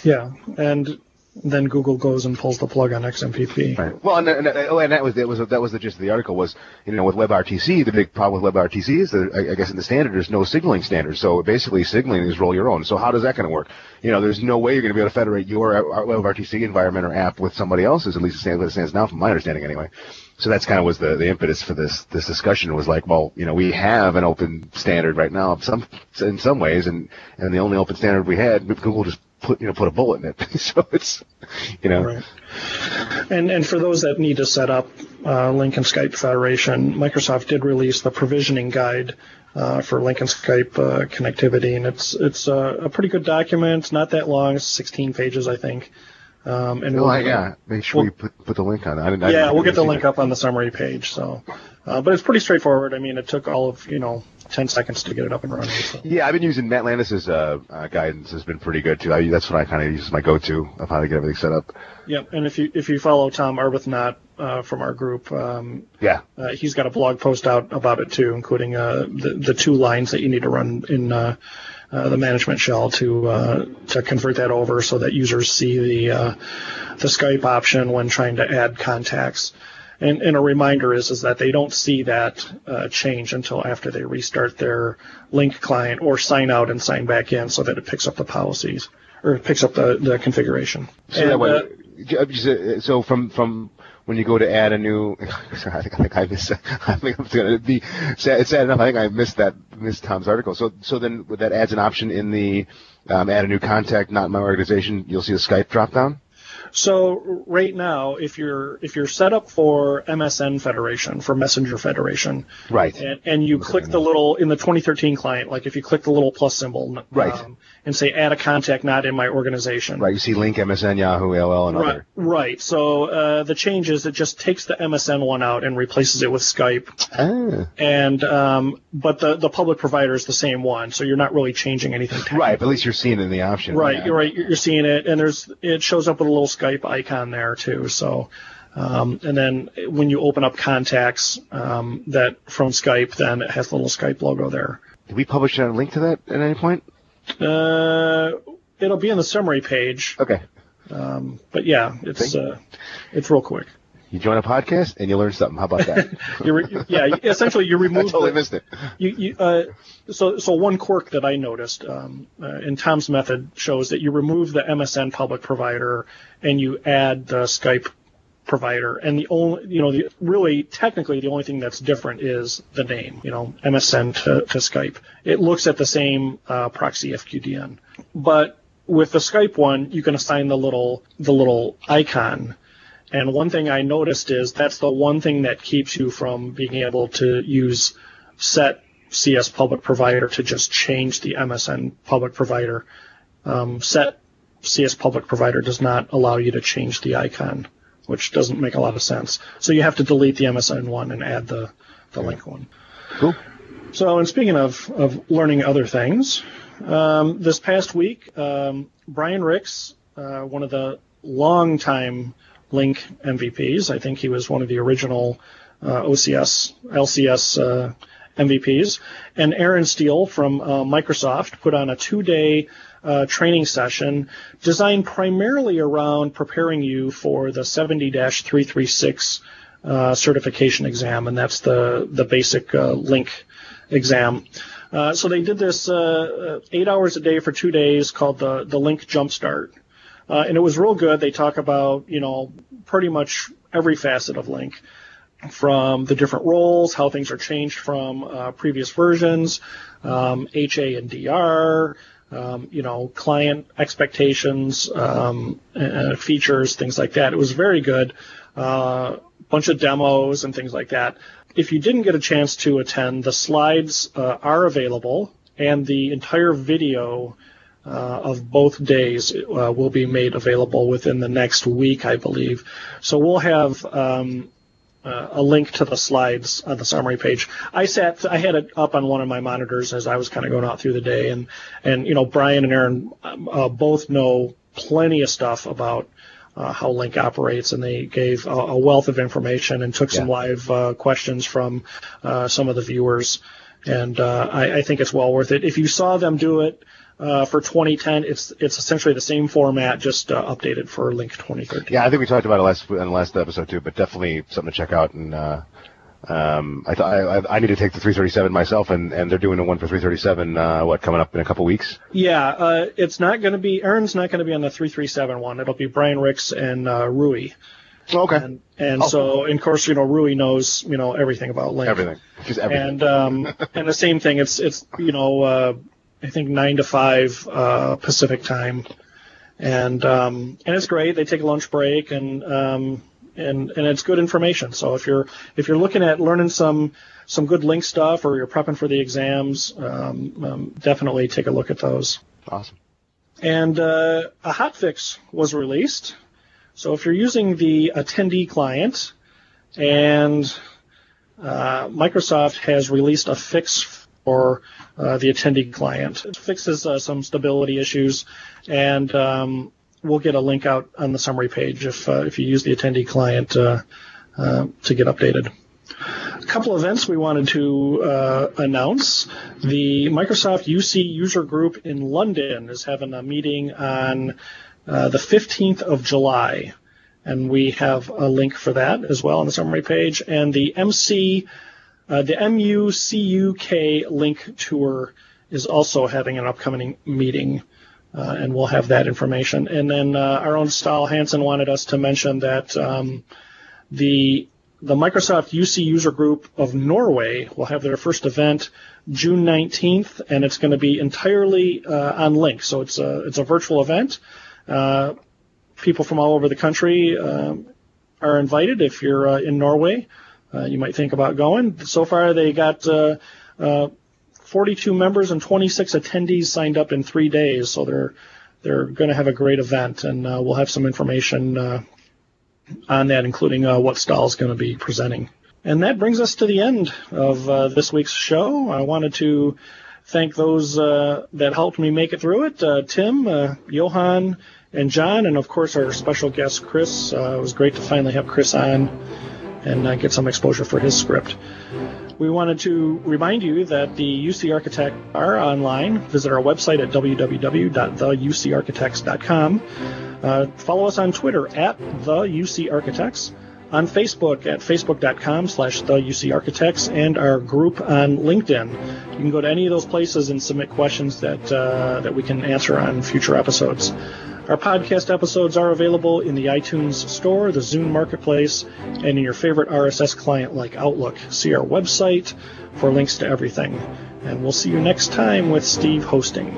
Yeah, and then Google goes and pulls the plug on XMPP. Right. Well, and, and, oh, and that was that was that was the gist of the article was you know with WebRTC the big problem with WebRTC is that I, I guess in the standard there's no signaling standard so basically signaling is roll your own so how does that going to work you know there's no way you're going to be able to federate your uh, WebRTC environment or app with somebody else's at least stands, it stands now from my understanding anyway so that's kind of was the, the impetus for this this discussion was like well you know we have an open standard right now in some in some ways and and the only open standard we had Google just put you know put a bullet in it so it's you know Right. And and for those that need to set up uh, Lync and Skype Federation, Microsoft did release the provisioning guide uh, for Lync and Skype uh, connectivity, and it's it's a pretty good document. It's not that long. It's 16 pages, I think. Um, and Oh, we'll- yeah. Make sure you put put the link on. it. I didn't, I yeah, we'll get the link that. up on the summary page. So, uh, but it's pretty straightforward. I mean, it took all of you know 10 seconds to get it up and running. So. Yeah, I've been using Matt Landis's uh, uh, guidance. has been pretty good too. I, that's what I kind of use as my go-to of how to get everything set up. Yep. And if you if you follow Tom Arbuthnot uh, from our group, um, Yeah, Uh, he's got a blog post out about it too, including uh, the the two lines that you need to run in uh, uh, the management shell to uh, to convert that over so that users see the uh, the Skype option when trying to add contacts. And, and a reminder is is that they don't see that uh, change until after they restart their Lync client or sign out and sign back in, so that it picks up the policies or it picks up the, the configuration. So And, that way, uh, uh, so from from when you go to add a new, sorry, I think I think I missed. I think I'm gonna be sad, sad enough. I think I missed that missed Tom's article. So so then that adds an option in the um, add a new contact, not in my organization. You'll see a Skype drop down. So right now, if you're if you're set up for MSN Federation for Messenger Federation, Right. and, and you click the little in the 2013 client, like if you click the little plus symbol, um, Right. And say add a contact not in my organization, Right. You see Lync, MSN, Yahoo, AOL, and Right, other. right. So uh, the change is it just takes the MSN one out and replaces it with Skype, Ah. and um, but the the public provider is the same one, so you're not really changing anything. Right. But at least you're seeing it in the option. Right, Yeah. you're right. You're seeing it, and there's it shows up with a little Skype icon there too. So, um, and then when you open up contacts um, that from Skype, then it has the little Skype logo there. Did we publish a link to that at any point? Uh, it'll be in the summary page. Okay. Um, but yeah, it's uh, it's real quick. You join a podcast and you learn something. How about that? You re- yeah, essentially you I remove totally the- missed it. you, you, uh, so, so one quirk that I noticed um, uh, in Tom's method shows that you remove the MSN public provider and you add the Skype provider, and the only, you know, the, really technically the only thing that's different is the name. You know, MSN to, to Skype. It looks at the same uh, proxy FQDN, but with the Skype one, you can assign the little the little icon and one thing I noticed is that's the one thing that keeps you from being able to use set CS public provider to just change the MSN public provider. Um, set CS public provider does not allow you to change the icon, which doesn't make a lot of sense. So you have to delete the MSN one and add the, the link one. Cool. So, and speaking of, of learning other things, um, this past week, um, Brian Ricks, uh, one of the longtime Lync MVPs, I think he was one of the original uh, OCS, LCS uh, MVPs, and Aaron Steele from uh, Microsoft put on a two-day uh, training session designed primarily around preparing you for the 70-336 uh, certification exam, and that's the the basic uh, Lync exam. Uh, so they did this eight hours a day for two days called the the Lync Jumpstart. And it was real good. They talk about, you know, pretty much every facet of Lync, from the different roles, how things are changed from uh, previous versions, um, HA and DR, um, you know, client expectations, um, features, things like that. It was very good. Uh, bunch of demos and things like that. If you didn't get a chance to attend, the slides uh, are available, and the entire video uh, of both days uh, will be made available within the next week, I believe. So we'll have um, uh, a link to the slides on the summary page. I sat, I had it up on one of my monitors as I was kind of going out through the day, and and you know Brian and Aaron uh, both know plenty of stuff about. Uh, how Lync operates, and they gave a, a wealth of information and took some live uh, questions from uh, some of the viewers, and uh, I, I think it's well worth it. If you saw them do it, uh, for 2010. It's it's essentially the same format, just uh, updated for Lync 2013. Yeah, I think we talked about it last in the last episode too, but definitely something to check out. And uh, um, I I, I- need to take the 337 myself, and, and they're doing a one for 337. Uh, what coming up in a couple weeks? Yeah, uh, it's not going to be Aaron's not going to be on the 337 one. It'll be Brian Ricks and uh, Rui. Oh, okay, And and Oh. so, and of course, you know, Rui knows you know everything about Lync. everything, just everything. And um, and the same thing. It's it's you know uh, I think nine to five uh, Pacific time, and um, and it's great. They take a lunch break and um, and and it's good information. So if you're if you're looking at learning some some good Lync stuff or you're prepping for the exams, um, um, definitely take a look at those. awesome. And uh, a hotfix was released. So if you're using the attendee client and uh, Microsoft has released a fix for uh, the attendee client. It fixes uh, some stability issues, and um, we'll get a link out on the summary page if uh, if you use the attendee client uh, uh, to get updated. A couple events we wanted to uh, announce. The Microsoft UC user group in London is having a meeting on uh, the 15th of July, and we have a link for that as well on the summary page. And the MC, uh, the MUCUK Lync tour is also having an upcoming meeting. Uh, and we'll have that information. And then uh, our own Ståle Hansen wanted us to mention that um, the the Microsoft UC user group of Norway will have their first event June 19th, and it's going to be entirely uh, on Lync. So it's a it's a virtual event. Uh, people from all over the country um, are invited. If you're uh, in Norway, uh, you might think about going. So far, they got uh, uh, 42 members and 26 attendees signed up in three days. So they're they're going to have a great event, and we'll have some information on that, including what is going to be presenting. And that brings us to the end of this week's show. I wanted to thank those uh, that helped me make it through it uh, Tim, uh, Johan, and John, and of course our special guest, Chris. It was great to finally have Chris on and uh, get some exposure for his script. We wanted to remind you that the UC Architect are online. Visit our website at www.theucarchitects.com. Uh, follow us on Twitter at the UC Architects, on Facebook at facebook.com slash the UC Architects, and our group on LinkedIn. You can go to any of those places and submit questions that uh, that we can answer on future episodes. Our podcast episodes are available in the iTunes Store, the Zune Marketplace, and in your favorite RSS client like Outlook. See our website for links to everything. And we'll see you next time with Steve hosting.